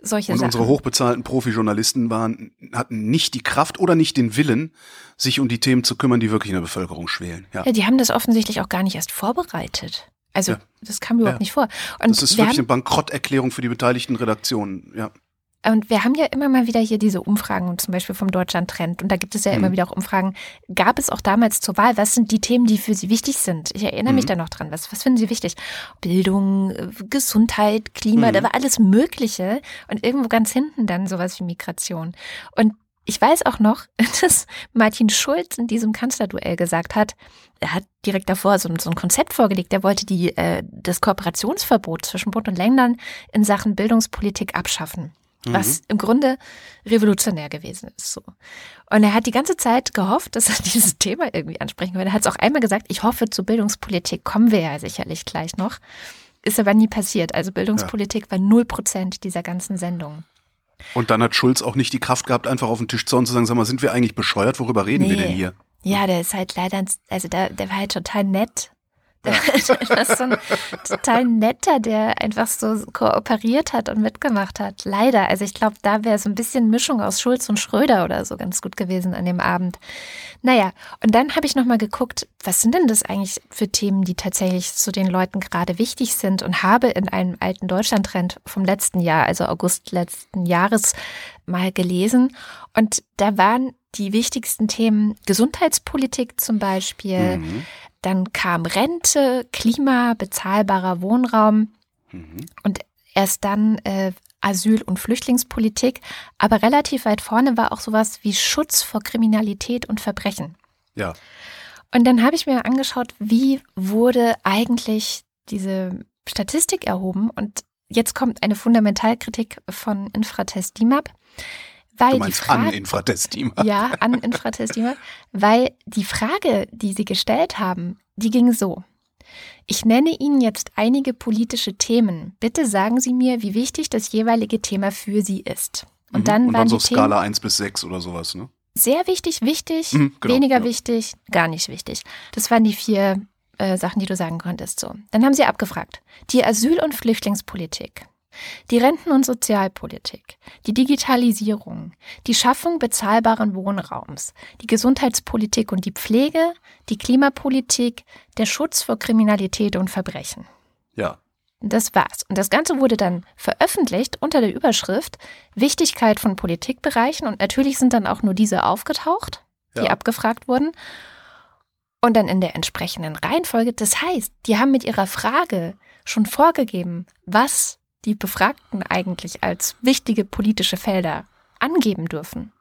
solche und Sachen. unsere hochbezahlten Profijournalisten waren, hatten nicht die Kraft oder nicht den Willen, sich um die Themen zu kümmern, die wirklich in der Bevölkerung schwelen. Ja, ja die haben das offensichtlich auch gar nicht erst vorbereitet. Also ja. das kam überhaupt nicht vor. Und das ist wirklich haben, eine Bankrotterklärung für die beteiligten Redaktionen. Ja. Und wir haben ja immer mal wieder hier diese Umfragen, zum Beispiel vom Deutschland Trend. Und da gibt es ja mhm. immer wieder auch Umfragen. Gab es auch damals zur Wahl, was sind die Themen, die für Sie wichtig sind? Ich erinnere mhm. mich da noch dran. Was, was finden Sie wichtig? Bildung, Gesundheit, Klima, mhm. da war alles Mögliche. Und irgendwo ganz hinten dann sowas wie Migration. Und ich weiß auch noch, *laughs* dass Martin Schulz in diesem Kanzlerduell gesagt hat, er hat direkt davor so, so ein Konzept vorgelegt, er wollte die, äh, das Kooperationsverbot zwischen Bund und Ländern in Sachen Bildungspolitik abschaffen was mhm. im Grunde revolutionär gewesen ist. So. Und er hat die ganze Zeit gehofft, dass er *laughs* dieses Thema irgendwie ansprechen würde. Er hat es auch einmal gesagt, ich hoffe, zur Bildungspolitik kommen wir ja sicherlich gleich noch. Ist aber nie passiert. Also Bildungspolitik ja. war null Prozent dieser ganzen Sendung. Und dann hat Schulz auch nicht die Kraft gehabt, einfach auf den Tisch zu hauen und zu sagen, sag mal, sind wir eigentlich bescheuert? Worüber reden nee. wir denn hier? Ja, der ist halt leider, also der, der war halt total nett *laughs* der war so ein total netter, der einfach so kooperiert hat und mitgemacht hat. Leider. Also ich glaube, da wäre so ein bisschen Mischung aus Schulz und Schröder oder so ganz gut gewesen an dem Abend. Naja, und dann habe ich nochmal geguckt, was sind denn das eigentlich für Themen, die tatsächlich zu den Leuten gerade wichtig sind und habe in einem alten Deutschland-Trend vom letzten Jahr, also August letzten Jahres, mal gelesen. Und da waren die wichtigsten Themen Gesundheitspolitik zum Beispiel, mhm. Dann kam Rente, Klima, bezahlbarer Wohnraum mhm. und erst dann äh, Asyl- und Flüchtlingspolitik. Aber relativ weit vorne war auch sowas wie Schutz vor Kriminalität und Verbrechen. Ja. Und dann habe ich mir angeschaut, wie wurde eigentlich diese Statistik erhoben. Und jetzt kommt eine Fundamentalkritik von Infratest DIMAP. Weil du meinst die Frage, an Infratestima. Ja, an Infratestima. weil die Frage, die sie gestellt haben, die ging so. Ich nenne Ihnen jetzt einige politische Themen. Bitte sagen Sie mir, wie wichtig das jeweilige Thema für Sie ist. Und dann, mhm. Und dann waren so die Skala Themen 1 bis 6 oder sowas, ne? Sehr wichtig, wichtig, mhm, genau, weniger ja. wichtig, gar nicht wichtig. Das waren die vier äh, Sachen, die du sagen konntest. So. Dann haben sie abgefragt. Die Asyl- und Flüchtlingspolitik. Die Renten- und Sozialpolitik, die Digitalisierung, die Schaffung bezahlbaren Wohnraums, die Gesundheitspolitik und die Pflege, die Klimapolitik, der Schutz vor Kriminalität und Verbrechen. Ja. Das war's. Und das Ganze wurde dann veröffentlicht unter der Überschrift Wichtigkeit von Politikbereichen. Und natürlich sind dann auch nur diese aufgetaucht, die Ja. abgefragt wurden. Und dann in der entsprechenden Reihenfolge. Das heißt, die haben mit ihrer Frage schon vorgegeben, was die Befragten eigentlich als wichtige politische Felder angeben dürfen.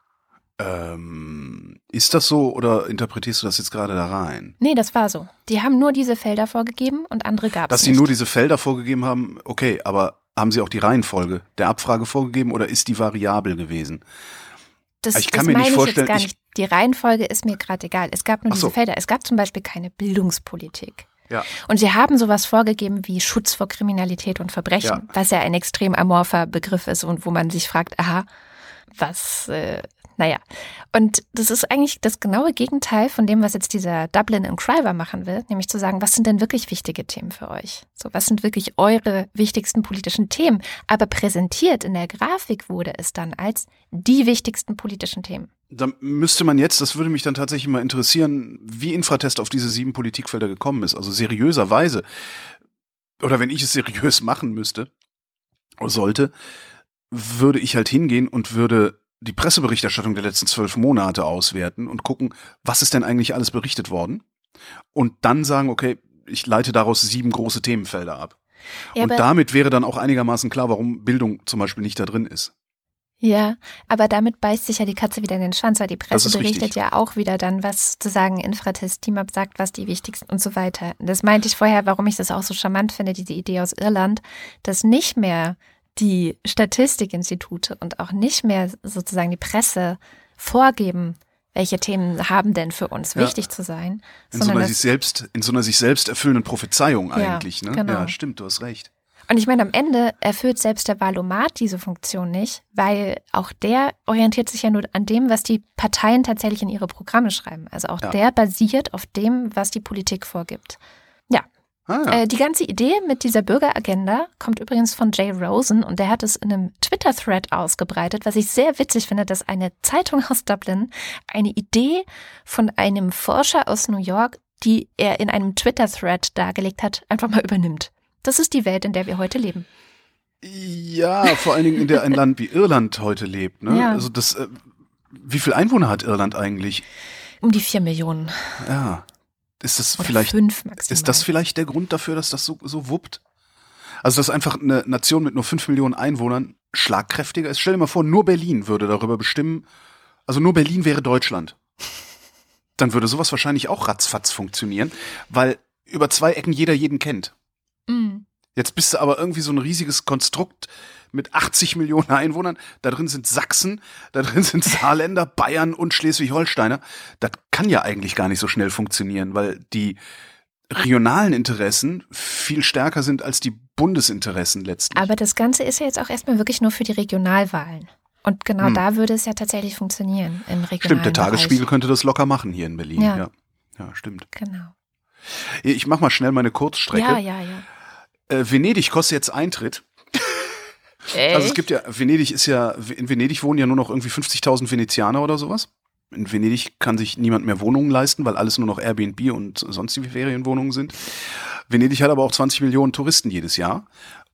Ähm, ist das so oder interpretierst du das jetzt gerade da rein? Nee, das war so. Die haben nur diese Felder vorgegeben und andere gab es Dass sie nicht. nur diese Felder vorgegeben haben, okay, aber haben sie auch die Reihenfolge der Abfrage vorgegeben oder ist die variabel gewesen? Das, Ich kann das mir nicht meine vorstellen, ich jetzt gar ich- nicht. Die Reihenfolge ist mir gerade egal. Es gab nur Ach diese so. Felder. Es gab zum Beispiel keine Bildungspolitik. Ja. Und sie haben sowas vorgegeben wie Schutz vor Kriminalität und Verbrechen, Ja. was ja ein extrem amorpher Begriff ist und wo man sich fragt, aha, was, äh, naja. Und das ist eigentlich das genaue Gegenteil von dem, was jetzt dieser Dublin Inquirer machen will, nämlich zu sagen, was sind denn wirklich wichtige Themen für euch? So, was sind wirklich eure wichtigsten politischen Themen? Aber präsentiert in der Grafik wurde es dann als die wichtigsten politischen Themen. Da müsste man jetzt, das würde mich dann tatsächlich mal interessieren, wie Infratest auf diese sieben Politikfelder gekommen ist. Also seriöserweise. Oder wenn ich es seriös *laughs* machen müsste, sollte, würde ich halt hingehen und würde die Presseberichterstattung der letzten zwölf Monate auswerten und gucken, was ist denn eigentlich alles berichtet worden? Und dann sagen, okay, ich leite daraus sieben große Themenfelder ab. Ja, und damit wäre dann auch einigermaßen klar, warum Bildung zum Beispiel nicht da drin ist. Ja, aber damit beißt sich ja die Katze wieder in den Schwanz, weil die Presse berichtet richtig. ja auch wieder dann, was sozusagen Infratest Team sagt, was die wichtigsten und so weiter. Das meinte ich vorher, warum ich das auch so charmant finde, diese Idee aus Irland, dass nicht mehr die Statistikinstitute und auch nicht mehr sozusagen die Presse vorgeben, welche Themen haben denn für uns Ja. wichtig zu sein, In so einer sich selbst, in so einer sich selbst erfüllenden Prophezeiung Ja, eigentlich, ne? genau. Ja, stimmt, du hast recht. Und ich meine, am Ende erfüllt selbst der Valomat diese Funktion nicht, weil auch der orientiert sich ja nur an dem, was die Parteien tatsächlich in ihre Programme schreiben. Also auch Ja. der basiert auf dem, was die Politik vorgibt. Ah, ja. äh, die ganze Idee mit dieser Bürgeragenda kommt übrigens von Jay Rosen und der hat es in einem Twitter-Thread ausgebreitet, was ich sehr witzig finde, dass eine Zeitung aus Dublin eine Idee von einem Forscher aus New York, die er in einem Twitter-Thread dargelegt hat, einfach mal übernimmt. Das ist die Welt, in der wir heute leben. Ja, vor allen Dingen in der ein Land wie Irland heute lebt. Ne? Ja. Also das, äh, wie viel Einwohner hat Irland eigentlich? Um die vier Millionen Ja, ist das oder vielleicht ist das vielleicht der Grund dafür, dass das so so wuppt? Also dass einfach eine Nation mit nur fünf Millionen Einwohnern schlagkräftiger ist. Stell dir mal vor, nur Berlin würde darüber bestimmen. Also nur Berlin wäre Deutschland. Dann würde sowas wahrscheinlich auch ratzfatz funktionieren, weil über zwei Ecken jeder jeden kennt. Mm. Jetzt bist du aber irgendwie so ein riesiges Konstrukt mit 80 Millionen Einwohnern. Da drin sind Sachsen, da drin sind Saarländer, Bayern und Schleswig-Holsteiner. Das kann ja eigentlich gar nicht so schnell funktionieren, weil die regionalen Interessen viel stärker sind als die Bundesinteressen letztlich. Aber das Ganze ist ja jetzt auch erstmal wirklich nur für die Regionalwahlen. Und genau Hm. da würde es ja tatsächlich funktionieren im regionalen stimmt, der Tagesspiegel Bereich. könnte das locker machen hier in Berlin. Ja. Ja, ja, stimmt. Genau. Ich mach mal schnell meine Kurzstrecke. Ja, ja, ja. Äh, Venedig kostet jetzt Eintritt. Echt? Also es gibt ja, Venedig ist ja, in Venedig wohnen ja nur noch irgendwie 50.000 Venezianer oder sowas. In Venedig kann sich niemand mehr Wohnungen leisten, weil alles nur noch Airbnb und sonstige Ferienwohnungen sind. Venedig hat aber auch 20 Millionen Touristen jedes Jahr.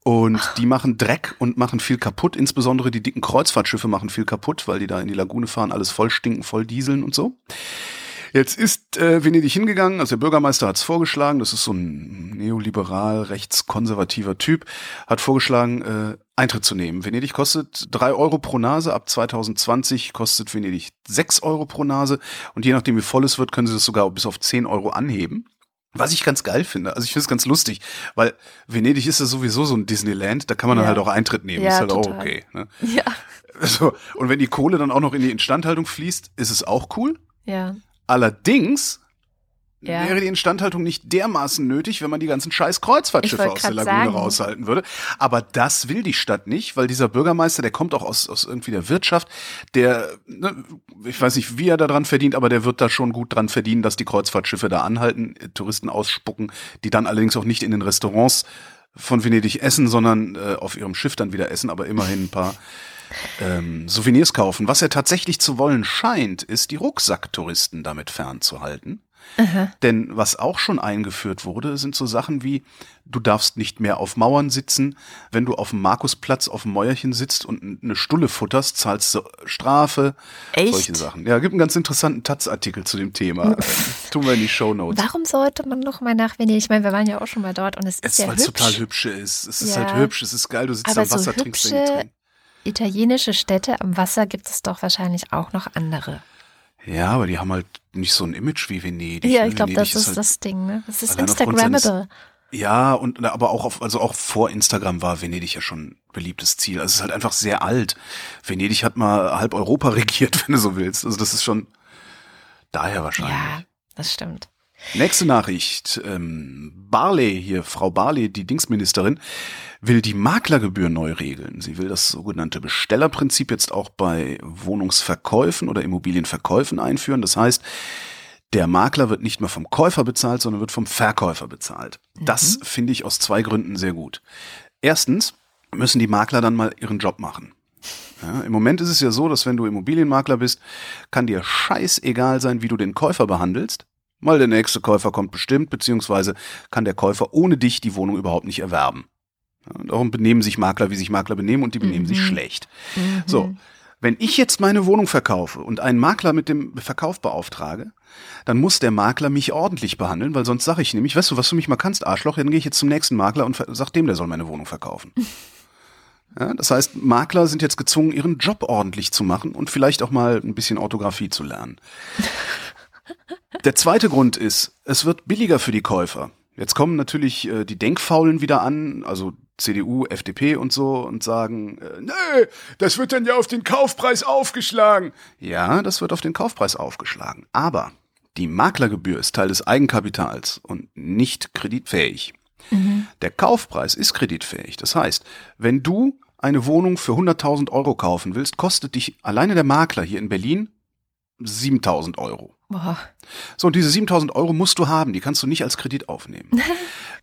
Und die machen Dreck und machen viel kaputt. Insbesondere die dicken Kreuzfahrtschiffe machen viel kaputt, weil die da in die Lagune fahren, alles voll stinken, voll dieseln und so. Jetzt ist äh, Venedig hingegangen, also der Bürgermeister hat es vorgeschlagen, das ist so ein neoliberal, rechtskonservativer Typ, hat vorgeschlagen, äh, Eintritt zu nehmen. Venedig kostet drei Euro pro Nase, ab 2020 kostet Venedig sechs Euro pro Nase und je nachdem wie voll es wird, können sie das sogar bis auf 10 Euro anheben. Was ich ganz geil finde, also ich finde es ganz lustig, weil Venedig ist ja sowieso so ein Disneyland, da kann man dann Ja. halt auch Eintritt nehmen, Ja, ist halt auch total. okay. Ne? Ja, *laughs* So, und wenn die Kohle dann auch noch in die Instandhaltung fließt, ist es auch cool. ja. Allerdings Ja. wäre die Instandhaltung nicht dermaßen nötig, wenn man die ganzen scheiß Kreuzfahrtschiffe aus der Lagune sagen. raushalten würde. Aber das will die Stadt nicht, weil dieser Bürgermeister, der kommt auch aus, aus irgendwie der Wirtschaft, der, ne, ich weiß nicht, wie er da dran verdient, aber der wird da schon gut dran verdienen, dass die Kreuzfahrtschiffe da anhalten, Touristen ausspucken, die dann allerdings auch nicht in den Restaurants von Venedig essen, sondern äh, auf ihrem Schiff dann wieder essen, aber immerhin ein paar ähm, Souvenirs kaufen. Was er tatsächlich zu wollen scheint, ist, die Rucksacktouristen damit fernzuhalten. Denn was auch schon eingeführt wurde, sind so Sachen wie, du darfst nicht mehr auf Mauern sitzen. Wenn du auf dem Markusplatz auf dem Mäuerchen sitzt und eine Stulle futterst, zahlst du Strafe. Echt? Solche Sachen. Ja, gibt einen ganz interessanten Taz-Artikel zu dem Thema. Äh, Tun wir in die Shownotes. Warum sollte man noch mal nach Venedig? Ich meine, wir waren ja auch schon mal dort und es ist Es, ja weil es hübsch. total hübsch ist. Es ist Ja. halt hübsch, es ist geil, du sitzt Aber am Wasser, so trinkst dein hübsche Getränk. Italienische Städte am Wasser gibt es doch wahrscheinlich auch noch andere. Ja, aber die haben halt nicht so ein Image wie Venedig. Ja, ne? ich glaube, das ist halt, das Ding. Ne? Das ist Instagrammable. Ja, und aber auch auf, also auch vor Instagram war Venedig ja schon ein beliebtes Ziel. Also es ist halt einfach sehr alt. Venedig hat mal halb Europa *laughs* regiert, wenn du so willst. Also das ist schon daher wahrscheinlich. Ja, das stimmt. Nächste Nachricht. Ähm, Barley, hier Frau Barley, die Dingsministerin, will die Maklergebühr neu regeln. Sie will das sogenannte Bestellerprinzip jetzt auch bei Wohnungsverkäufen oder Immobilienverkäufen einführen. Das heißt, der Makler wird nicht mehr vom Käufer bezahlt, sondern wird vom Verkäufer bezahlt. Das finde ich aus zwei Gründen sehr gut. Erstens müssen die Makler dann mal ihren Job machen. Ja, Im Moment ist es ja so, dass wenn du Immobilienmakler bist, kann dir scheißegal sein, wie du den Käufer behandelst, weil der nächste Käufer kommt bestimmt, beziehungsweise kann der Käufer ohne dich die Wohnung überhaupt nicht erwerben. Und darum benehmen sich Makler, wie sich Makler benehmen und die benehmen sich schlecht. So, wenn ich jetzt meine Wohnung verkaufe und einen Makler mit dem Verkauf beauftrage, dann muss der Makler mich ordentlich behandeln, weil sonst sage ich nämlich, weißt du, was du mich mal kannst, Arschloch, dann gehe ich jetzt zum nächsten Makler und sag dem, der soll meine Wohnung verkaufen. *laughs* Ja, das heißt, Makler sind jetzt gezwungen, ihren Job ordentlich zu machen und vielleicht auch mal ein bisschen Orthographie zu lernen. Der zweite Grund ist, es wird billiger für die Käufer. Jetzt kommen natürlich äh, die Denkfaulen wieder an, also CDU, FDP und so und sagen, äh, nee, das wird dann ja auf den Kaufpreis aufgeschlagen. Ja, das wird auf den Kaufpreis aufgeschlagen. Aber die Maklergebühr ist Teil des Eigenkapitals und nicht kreditfähig. Der Kaufpreis ist kreditfähig. Das heißt, wenn du eine Wohnung für 100.000 Euro kaufen willst, kostet dich alleine der Makler hier in Berlin 7.000 Euro. Boah. So, und diese 7.000 Euro musst du haben, die kannst du nicht als Kredit aufnehmen. *laughs*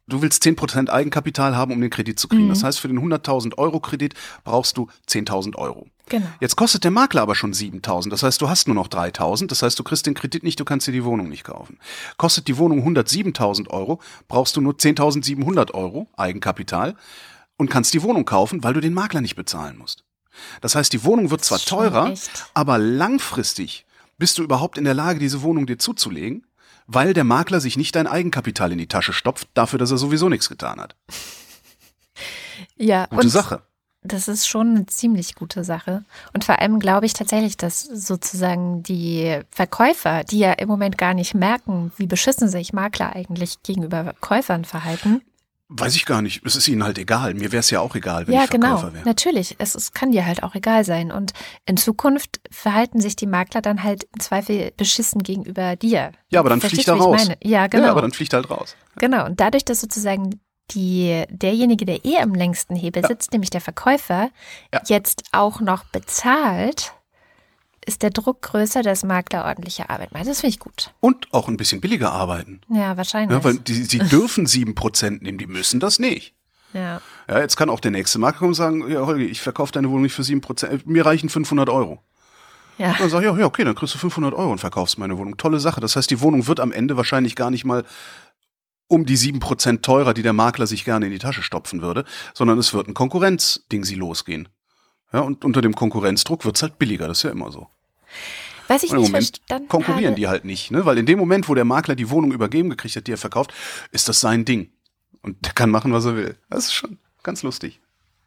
Du willst 10% Eigenkapital haben, um den Kredit zu kriegen. Das heißt, für den 100.000 Euro Kredit brauchst du 10.000 Euro. Genau. Jetzt kostet der Makler aber schon 7.000. Das heißt, du hast nur noch 3.000. Das heißt, du kriegst den Kredit nicht, du kannst dir die Wohnung nicht kaufen. Kostet die Wohnung 107.000 Euro, brauchst du nur 10.700 Euro Eigenkapital und kannst die Wohnung kaufen, weil du den Makler nicht bezahlen musst. Das heißt, die Wohnung wird zwar teurer, echt. aber langfristig bist du überhaupt in der Lage, diese Wohnung dir zuzulegen, weil der Makler sich nicht dein Eigenkapital in die Tasche stopft, dafür, dass er sowieso nichts getan hat. *laughs* Ja, Gute Sache. das ist schon eine ziemlich gute Sache. Und vor allem glaube ich tatsächlich, dass sozusagen die Verkäufer, die ja im Moment gar nicht merken, wie beschissen sich Makler eigentlich gegenüber Käufern verhalten. Weiß ich gar nicht. Es ist ihnen halt egal. Mir wäre es ja auch egal, wenn ja, ich Verkäufer genau. wäre. Natürlich. Es, es kann dir halt auch egal sein. Und in Zukunft verhalten sich die Makler dann halt im Zweifel beschissen gegenüber dir. Ja, aber dann Verstehst fliegt er raus. meine? Ja, genau. Ja, aber dann fliegt er halt raus. Genau, und dadurch, dass sozusagen die, derjenige, der eh am längsten Hebel sitzt, nämlich der Verkäufer, Ja. jetzt auch noch bezahlt, ist der Druck größer, dass Makler ordentliche Arbeit machen. Das finde ich gut. Und auch ein bisschen billiger arbeiten. Ja, wahrscheinlich. Ja, weil die, sie dürfen sieben Prozent nehmen, die müssen das nicht. ja. Ja, jetzt kann auch der nächste Makler kommen und sagen, ja, Holger, ich verkaufe deine Wohnung nicht für sieben Prozent, mir reichen 500 Euro. ja. Dann sag ich, ja, ja, okay, dann kriegst du 500 Euro und verkaufst meine Wohnung. Tolle Sache. Das heißt, die Wohnung wird am Ende wahrscheinlich gar nicht mal um die sieben Prozent teurer, die der Makler sich gerne in die Tasche stopfen würde, sondern es wird ein Konkurrenzding sie losgehen. Ja, und unter dem Konkurrenzdruck wird's halt billiger, das ist ja immer so. Was ich Und im nicht Moment verstanden konkurrieren habe, die halt nicht, ne? Weil in dem Moment, wo der Makler die Wohnung übergeben gekriegt hat, die er verkauft, ist das sein Ding. Und der kann machen, was er will. Das ist schon ganz lustig.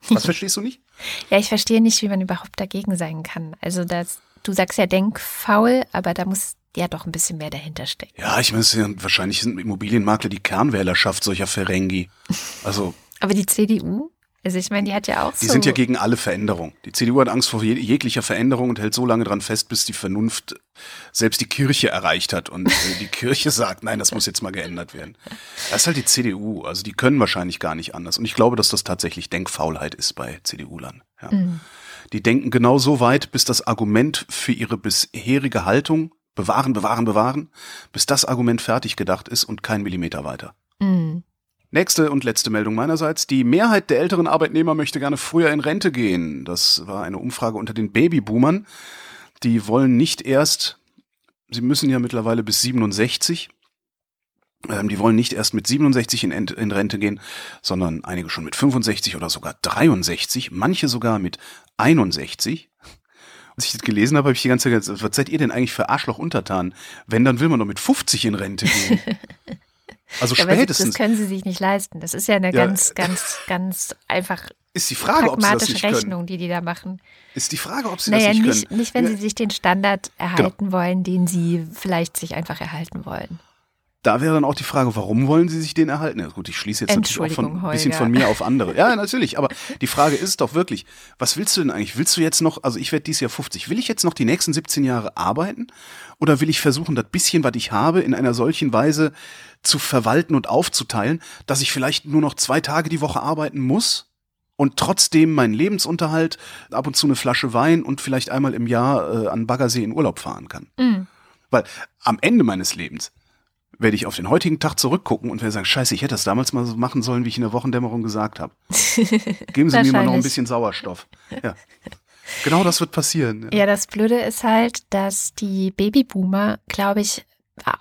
Was *laughs* verstehst du nicht? Ja, ich verstehe nicht, wie man überhaupt dagegen sein kann. Also das, du sagst ja denkfaul, aber da muss ja doch ein bisschen mehr dahinter stecken. Ja, ich meine, ja, wahrscheinlich sind Immobilienmakler die Kernwählerschaft solcher Ferengi. Also, *laughs* Aber die CDU, also ich meine, die hat ja auch die so. sind ja gegen alle Veränderung. Die CDU hat Angst vor je jeglicher Veränderung und hält so lange dran fest, bis die Vernunft selbst die Kirche erreicht hat und äh, die Kirche *laughs* sagt, nein, das muss jetzt mal geändert werden. Das ist halt die CDU, also die können wahrscheinlich gar nicht anders. Und ich glaube, dass das tatsächlich Denkfaulheit ist bei CDU-Lern. Ja. Die denken genau so weit, bis das Argument für ihre bisherige Haltung bewahren, bewahren, bewahren, bis das Argument fertig gedacht ist und kein Millimeter weiter. Mhm. Nächste und letzte Meldung meinerseits. Die Mehrheit der älteren Arbeitnehmer möchte gerne früher in Rente gehen. Das war eine Umfrage unter den Babyboomern. Die wollen nicht erst, sie müssen ja mittlerweile bis 67, ähm, die wollen nicht erst mit 67 in, in Rente gehen, sondern einige schon mit 65 oder sogar 63, manche sogar mit 61. Als ich das gelesen habe, habe ich die ganze Zeit gesagt, was seid ihr denn eigentlich für Arschloch untertan? Wenn, dann will man doch mit 50 in Rente gehen. *laughs* Also Ja, spätestens. Das können sie sich nicht leisten. Das ist ja eine Ja. ganz, ganz, ganz einfach Ist die Frage, ob sie das pragmatische nicht können. Rechnung, die die da machen. Ist die Frage, ob sie Naja, das nicht, nicht, können. nicht, wenn Ja, Genau. sie sich den Standard erhalten wollen, den sie vielleicht sich einfach erhalten wollen. Da wäre dann auch die Frage, warum wollen sie sich den erhalten? Ja, gut, ich schließe jetzt natürlich auch von, ein bisschen von mir auf andere. Ja, natürlich, aber die Frage ist doch wirklich, was willst du denn eigentlich? Willst du jetzt noch, also ich werde dieses Jahr 50, will ich jetzt noch die nächsten 17 Jahre arbeiten? Oder will ich versuchen, das bisschen, was ich habe, in einer solchen Weise zu verwalten und aufzuteilen, dass ich vielleicht nur noch zwei Tage die Woche arbeiten muss? Und trotzdem meinen Lebensunterhalt, ab und zu eine Flasche Wein und vielleicht einmal im Jahr äh, an Baggersee in Urlaub fahren kann. Mhm. Weil am Ende meines Lebens werde ich auf den heutigen Tag zurückgucken und werde sagen, scheiße, ich hätte das damals mal so machen sollen, wie ich in der Wochendämmerung gesagt habe. *laughs* Geben Sie mir mal noch ein bisschen Sauerstoff. Ja. Genau das wird passieren. Ja, das Blöde ist halt, dass die Babyboomer, glaube ich,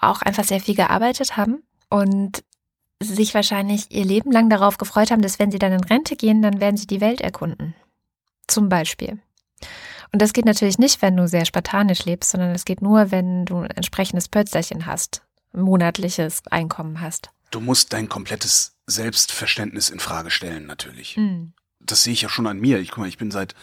auch einfach sehr viel gearbeitet haben und sich wahrscheinlich ihr Leben lang darauf gefreut haben, dass wenn sie dann in Rente gehen, dann werden sie die Welt erkunden. Zum Beispiel. Und das geht natürlich nicht, wenn du sehr spartanisch lebst, sondern es geht nur, wenn du ein entsprechendes Pölsterchen hast, monatliches Einkommen hast. Du musst dein komplettes Selbstverständnis in Frage stellen, natürlich. Mhm. Das sehe ich ja schon an mir. Ich guck mal, ich bin seit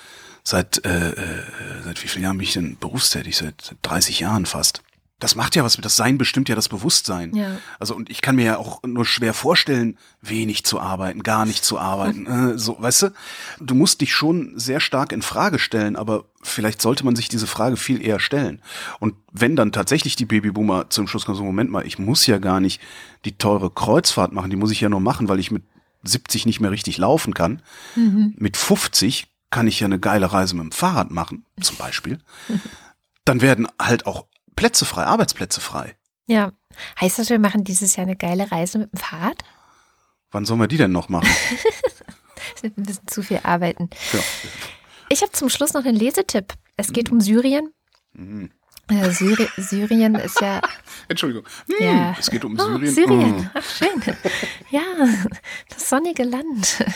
seit äh, äh, seit wie vielen Jahren bin ich denn berufstätig? Seit, seit 30 Jahren fast. Das macht ja was mit das Sein bestimmt ja das Bewusstsein. Ja. Also und ich kann mir ja auch nur schwer vorstellen, wenig zu arbeiten, gar nicht zu arbeiten. *laughs* äh, so, weißt du, du musst dich schon sehr stark in Frage stellen, aber vielleicht sollte man sich diese Frage viel eher stellen. Und wenn dann tatsächlich die Babyboomer zum Schluss kommen, so Moment mal, ich muss ja gar nicht die teure Kreuzfahrt machen, die muss ich ja nur machen, weil ich mit 70 nicht mehr richtig laufen kann. Mit 50 kann ich ja eine geile Reise mit dem Fahrrad machen, zum Beispiel. *laughs* Dann werden halt auch Plätze frei, Arbeitsplätze frei. Ja. Heißt das, wir machen dieses Jahr eine geile Reise mit dem Fahrrad? Wann sollen wir die denn noch machen? *laughs* Das wird ein bisschen zu viel arbeiten. Ja. Ich habe zum Schluss noch einen Lesetipp. Es geht um Syrien. Äh, Syri Syrien ist ja. *laughs* Entschuldigung. Hm, ja Es geht um Oh, Syrien. Syrien. Hm. Ach, schön. *laughs* Ja, das sonnige Land. *laughs*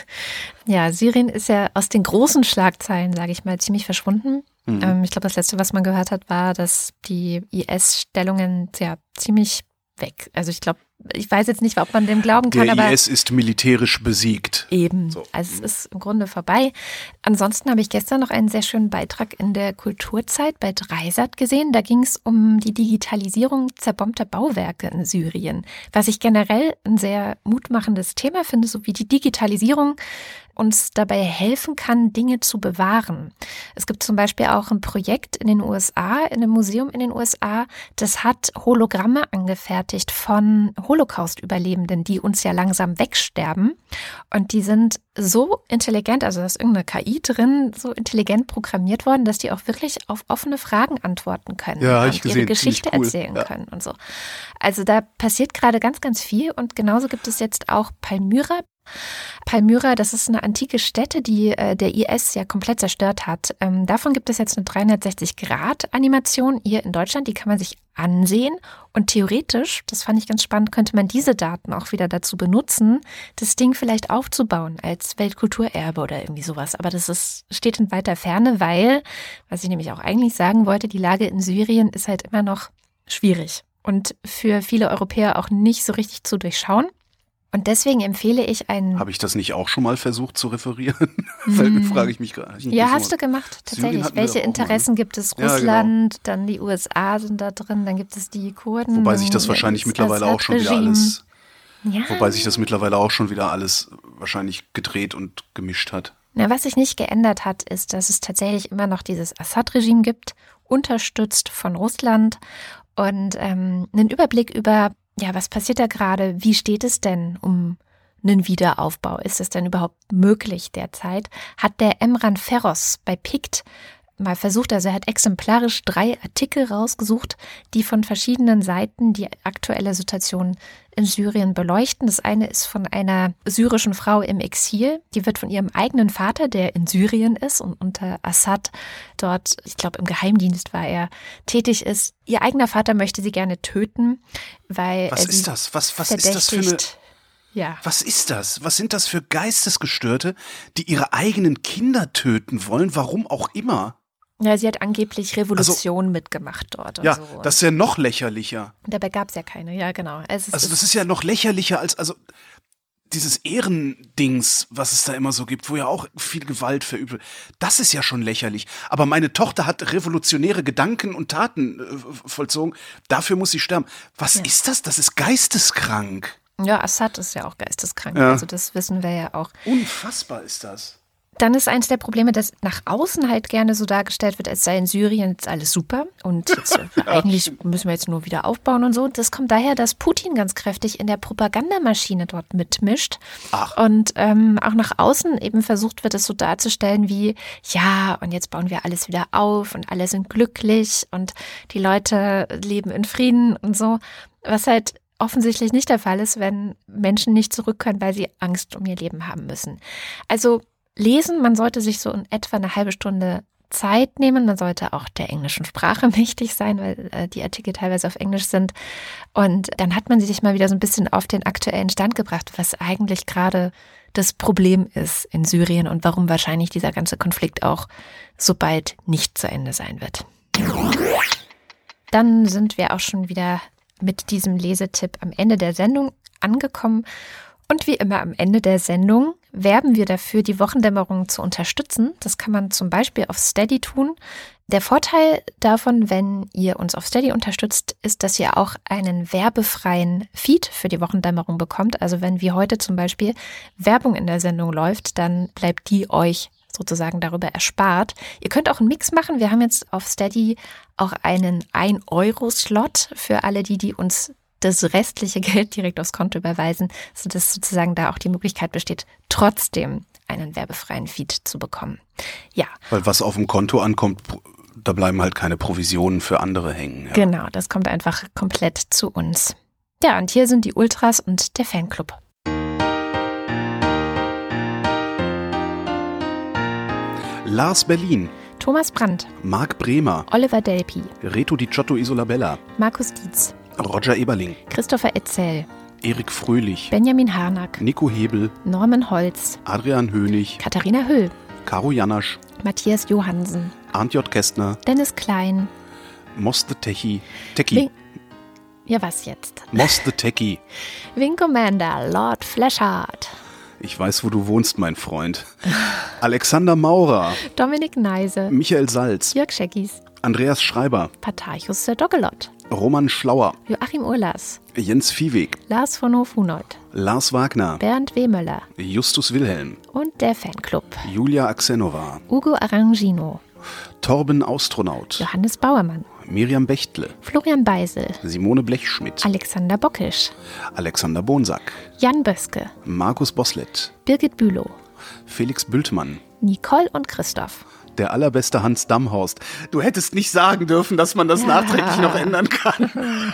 Ja, Syrien ist ja aus den großen Schlagzeilen, sage ich mal, ziemlich verschwunden. Mhm. Ähm, ich glaube, das letzte, was man gehört hat, war, dass die IS-Stellungen ja ziemlich weg. Also ich glaube, ich weiß jetzt nicht, ob man dem glauben kann, Der aber IS ist militärisch besiegt. Eben. So. Also es ist im Grunde vorbei. Ansonsten habe ich gestern noch einen sehr schönen Beitrag in der Kulturzeit bei Dreisat gesehen. Da ging es um die Digitalisierung zerbombter Bauwerke in Syrien. Was ich generell ein sehr mutmachendes Thema finde, so wie die Digitalisierung uns dabei helfen kann, Dinge zu bewahren. Es gibt zum Beispiel auch ein Projekt in den USA, in einem Museum in den USA, das hat Hologramme angefertigt von Holocaust-Überlebenden, die uns ja langsam wegsterben. Und die sind so intelligent, also da ist irgendeine KI drin, so intelligent programmiert worden, dass die auch wirklich auf offene Fragen antworten können Ja, und ich ihre gesehen. Geschichte Ziemlich cool. erzählen Ja. können und so. Also da passiert gerade ganz, ganz viel und genauso gibt es jetzt auch Palmyra. Palmyra, das ist eine antike Stätte, die äh, der IS ja komplett zerstört hat. Ähm, davon gibt es jetzt eine 360-Grad-Animation hier in Deutschland, die kann man sich ansehen. Und theoretisch, das fand ich ganz spannend, könnte man diese Daten auch wieder dazu benutzen, das Ding vielleicht aufzubauen als Weltkulturerbe oder irgendwie sowas. Aber das ist, steht in weiter Ferne, weil, was ich nämlich auch eigentlich sagen wollte, die Lage in Syrien ist halt immer noch schwierig und für viele Europäer auch nicht so richtig zu durchschauen. Und deswegen empfehle ich einen. Habe ich das nicht auch schon mal versucht zu referieren? *laughs* Weil frage ich mich gerade. Ja, hast du mal- gemacht, tatsächlich. Welche mal, Interessen ne? gibt es? Ja, genau. Russland, dann die USA sind da drin, dann gibt es die Kurden. Wobei sich das wahrscheinlich mittlerweile auch schon wieder alles, Ja. wobei sich das mittlerweile auch schon wieder alles wahrscheinlich gedreht und gemischt hat. Na, was sich nicht geändert hat, ist, dass es tatsächlich immer noch dieses Assad-Regime gibt, unterstützt von Russland und ähm, einen Überblick über, ja, was passiert da gerade, wie steht es denn um einen Wiederaufbau? Ist es denn überhaupt möglich derzeit? Hat der Emran Ferros bei PICT mal versucht, also er hat exemplarisch drei Artikel rausgesucht, die von verschiedenen Seiten die aktuelle Situation in Syrien beleuchten. Das eine ist von einer syrischen Frau im Exil. Die wird von ihrem eigenen Vater, der in Syrien ist und unter Assad dort, ich glaube im Geheimdienst war er, tätig ist. Ihr eigener Vater möchte sie gerne töten, weil Was ist das? Was, was ist das für eine. Ja. Was ist das? Was sind das für Geistesgestörte, die ihre eigenen Kinder töten wollen? Warum auch immer? Ja, sie hat angeblich Revolution mitgemacht dort. Und Ja, so. das ist ja noch lächerlicher. Dabei gab es ja keine. Ja, genau. Es ist, Also das ist ja noch lächerlicher als also dieses Ehrendings, was es da immer so gibt, wo ja auch viel Gewalt verübt wird. Das ist ja schon lächerlich. Aber meine Tochter hat revolutionäre Gedanken und Taten äh, vollzogen. Dafür muss sie sterben. Was ist das? Das ist geisteskrank. ja, Assad ist ja auch geisteskrank. Ja. Also das wissen wir ja auch. Unfassbar ist das. Dann ist eins der Probleme, dass nach außen halt gerne so dargestellt wird, als sei in Syrien jetzt alles super und *laughs* jetzt, äh, eigentlich müssen wir jetzt nur wieder aufbauen und so. Das kommt daher, dass Putin ganz kräftig in der Propagandamaschine dort mitmischt Ach. und ähm, auch nach außen eben versucht wird, es so darzustellen wie, ja, und jetzt bauen wir alles wieder auf und alle sind glücklich und die Leute leben in Frieden und so, was halt offensichtlich nicht der Fall ist, wenn Menschen nicht zurück können, weil sie Angst um ihr Leben haben müssen. Also lesen, man sollte sich so in etwa eine halbe Stunde Zeit nehmen. Man sollte auch der englischen Sprache *laughs* mächtig sein, weil äh, die Artikel teilweise auf Englisch sind. Und dann hat man sich mal wieder so ein bisschen auf den aktuellen Stand gebracht, was eigentlich gerade das Problem ist in Syrien und warum wahrscheinlich dieser ganze Konflikt auch so bald nicht zu Ende sein wird. Dann sind wir auch schon wieder mit diesem Lesetipp am Ende der Sendung angekommen. Und wie immer am Ende der Sendung werben wir dafür, die Wochendämmerung zu unterstützen. Das kann man zum Beispiel auf Steady tun. Der Vorteil davon, wenn ihr uns auf Steady unterstützt, ist, dass ihr auch einen werbefreien Feed für die Wochendämmerung bekommt. Also wenn wie heute zum Beispiel Werbung in der Sendung läuft, dann bleibt die euch sozusagen darüber erspart. Ihr könnt auch einen Mix machen. Wir haben jetzt auf Steady auch einen 1-Euro-Slot für alle die, die uns das restliche *laughs* Geld direkt aufs Konto überweisen, sodass sozusagen da auch die Möglichkeit besteht, trotzdem einen werbefreien Feed zu bekommen. Ja, Weil was auf dem Konto ankommt, da bleiben halt keine Provisionen für andere hängen. Ja. genau, das kommt einfach komplett zu uns. Ja, und hier sind die Ultras und der Fanclub. Lars Berlin, Thomas Brandt, Marc Bremer, Oliver Delpi, Reto Di Giotto Isolabella, Markus Dietz, Roger Eberling, Christopher Etzel, Erik Fröhlich, Benjamin Harnack, Nico Hebel, Norman Holz, Adrian Hönig, Katharina Höll, Caro Janasch, Matthias Johansen, Arndt J. Kästner, Dennis Klein. Techie, Techie, Wing ja, was jetzt? Moss the Techie. *laughs* Wing Commander, Lord Fleshard, Ich weiß, wo du wohnst, mein Freund. Alexander Maurer, Dominik Neise, Michael Salz, Jörg Scheckis, Andreas Schreiber, Patarchus der Doggelot, Roman Schlauer, Joachim Urlas, Jens Viehweg, Lars von Hofhunold, Lars Wagner, Bernd Wehmöller. Justus Wilhelm, und der Fanclub. Julia Axenova, Ugo Arangino, Torben Astronaut, Johannes Bauermann, Miriam Bechtle, Florian Beisel, Simone Blechschmidt, Alexander Bockisch, Alexander Bonsack, Jan Böske, Markus Boslett, Birgit Bülow, Felix Bültmann, Nicole und Christoph. Der allerbeste Hans Damhorst. Du hättest nicht sagen dürfen, dass man das nachträglich noch ändern kann. *laughs*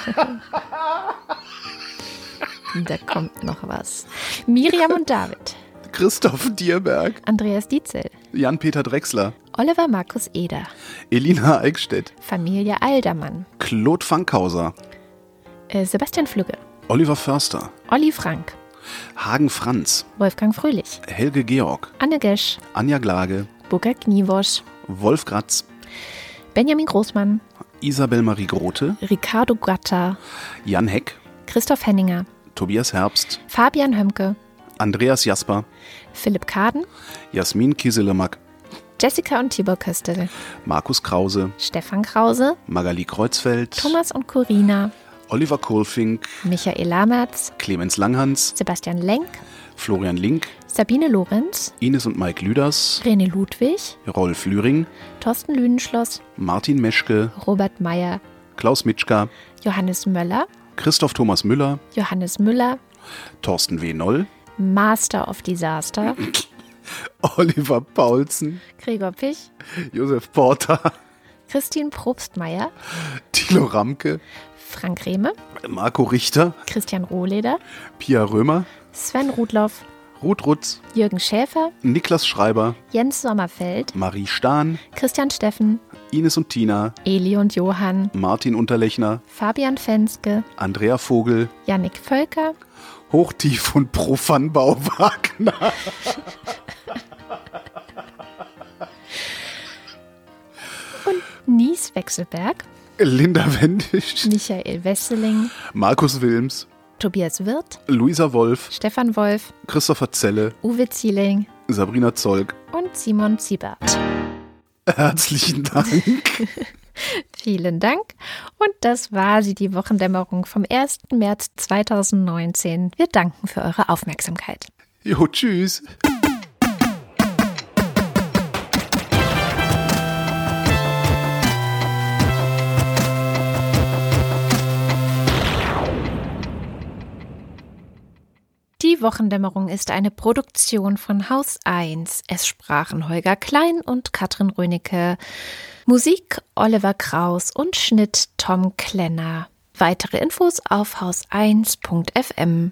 Da kommt noch was. Miriam und David, Christoph Dierberg, Andreas Dietzel, Jan-Peter Drechsler, Oliver Markus Eder, Elina Eickstedt, Familie Aldermann, Claude Fankhauser, äh, Sebastian Flügge, Oliver Förster, Olli Frank, Hagen Franz, Wolfgang Fröhlich, Helge Georg, Anne Gesch, Anja Glage, Burkhard Kniewosch, Wolf Gratz, Benjamin Großmann, Isabel Marie Grote, Ricardo Gatta, Jan Heck, Christoph Henninger, Tobias Herbst, Fabian Hömke, Andreas Jasper, Philipp Kaden, Jasmin Kieselemak, Jessica und Tibor Köstel, Markus Krause, Stefan Krause, Magali Kreuzfeld, Thomas und Corina, Oliver Kohlfink, Michael Lamertz, Clemens Langhans, Sebastian Lenk, Florian Link, Sabine Lorenz, Ines und Mike Lüders, René Ludwig, Rolf Lühring, Thorsten Lüdenschloss, Martin Meschke, Robert Meyer, Klaus Mitschka, Johannes Möller, Christoph Thomas Müller, Johannes Müller, Thorsten W. Noll, Master of Disaster, *laughs* Oliver Paulsen, Gregor Pich, Josef Porter, Christine Probstmeier, Thilo Ramke, Frank Rehme, Marco Richter, Christian Rohleder, Pia Römer, Sven Rudloff, Ruth Rutz, Jürgen Schäfer, Niklas Schreiber, Jens Sommerfeld, Marie Stahn, Christian Steffen, Ines und Tina, Eli und Johann, Martin Unterlechner, Fabian Fenske, Andrea Vogel, Yannick Völker, Hochtief und Profanbau *laughs* Wagner. Nies Wechselberg, Linda Wendisch, Michael Wesseling, Markus Wilms, Tobias Wirth, Luisa Wolf, Stefan Wolf, Christopher Zelle, Uwe Zieling Sabrina Zolk. und Simon Ziebert. Herzlichen Dank. *laughs* Vielen Dank. Und das war sie, die Wochendämmerung vom 1. März 2019. Wir danken für eure Aufmerksamkeit. Jo, tschüss. Die Wochendämmerung ist eine Produktion von Haus 1. Es sprachen Holger Klein und Katrin Rönecke. Musik Oliver Kraus und Schnitt Tom Klenner. Weitere Infos auf haus1.fm.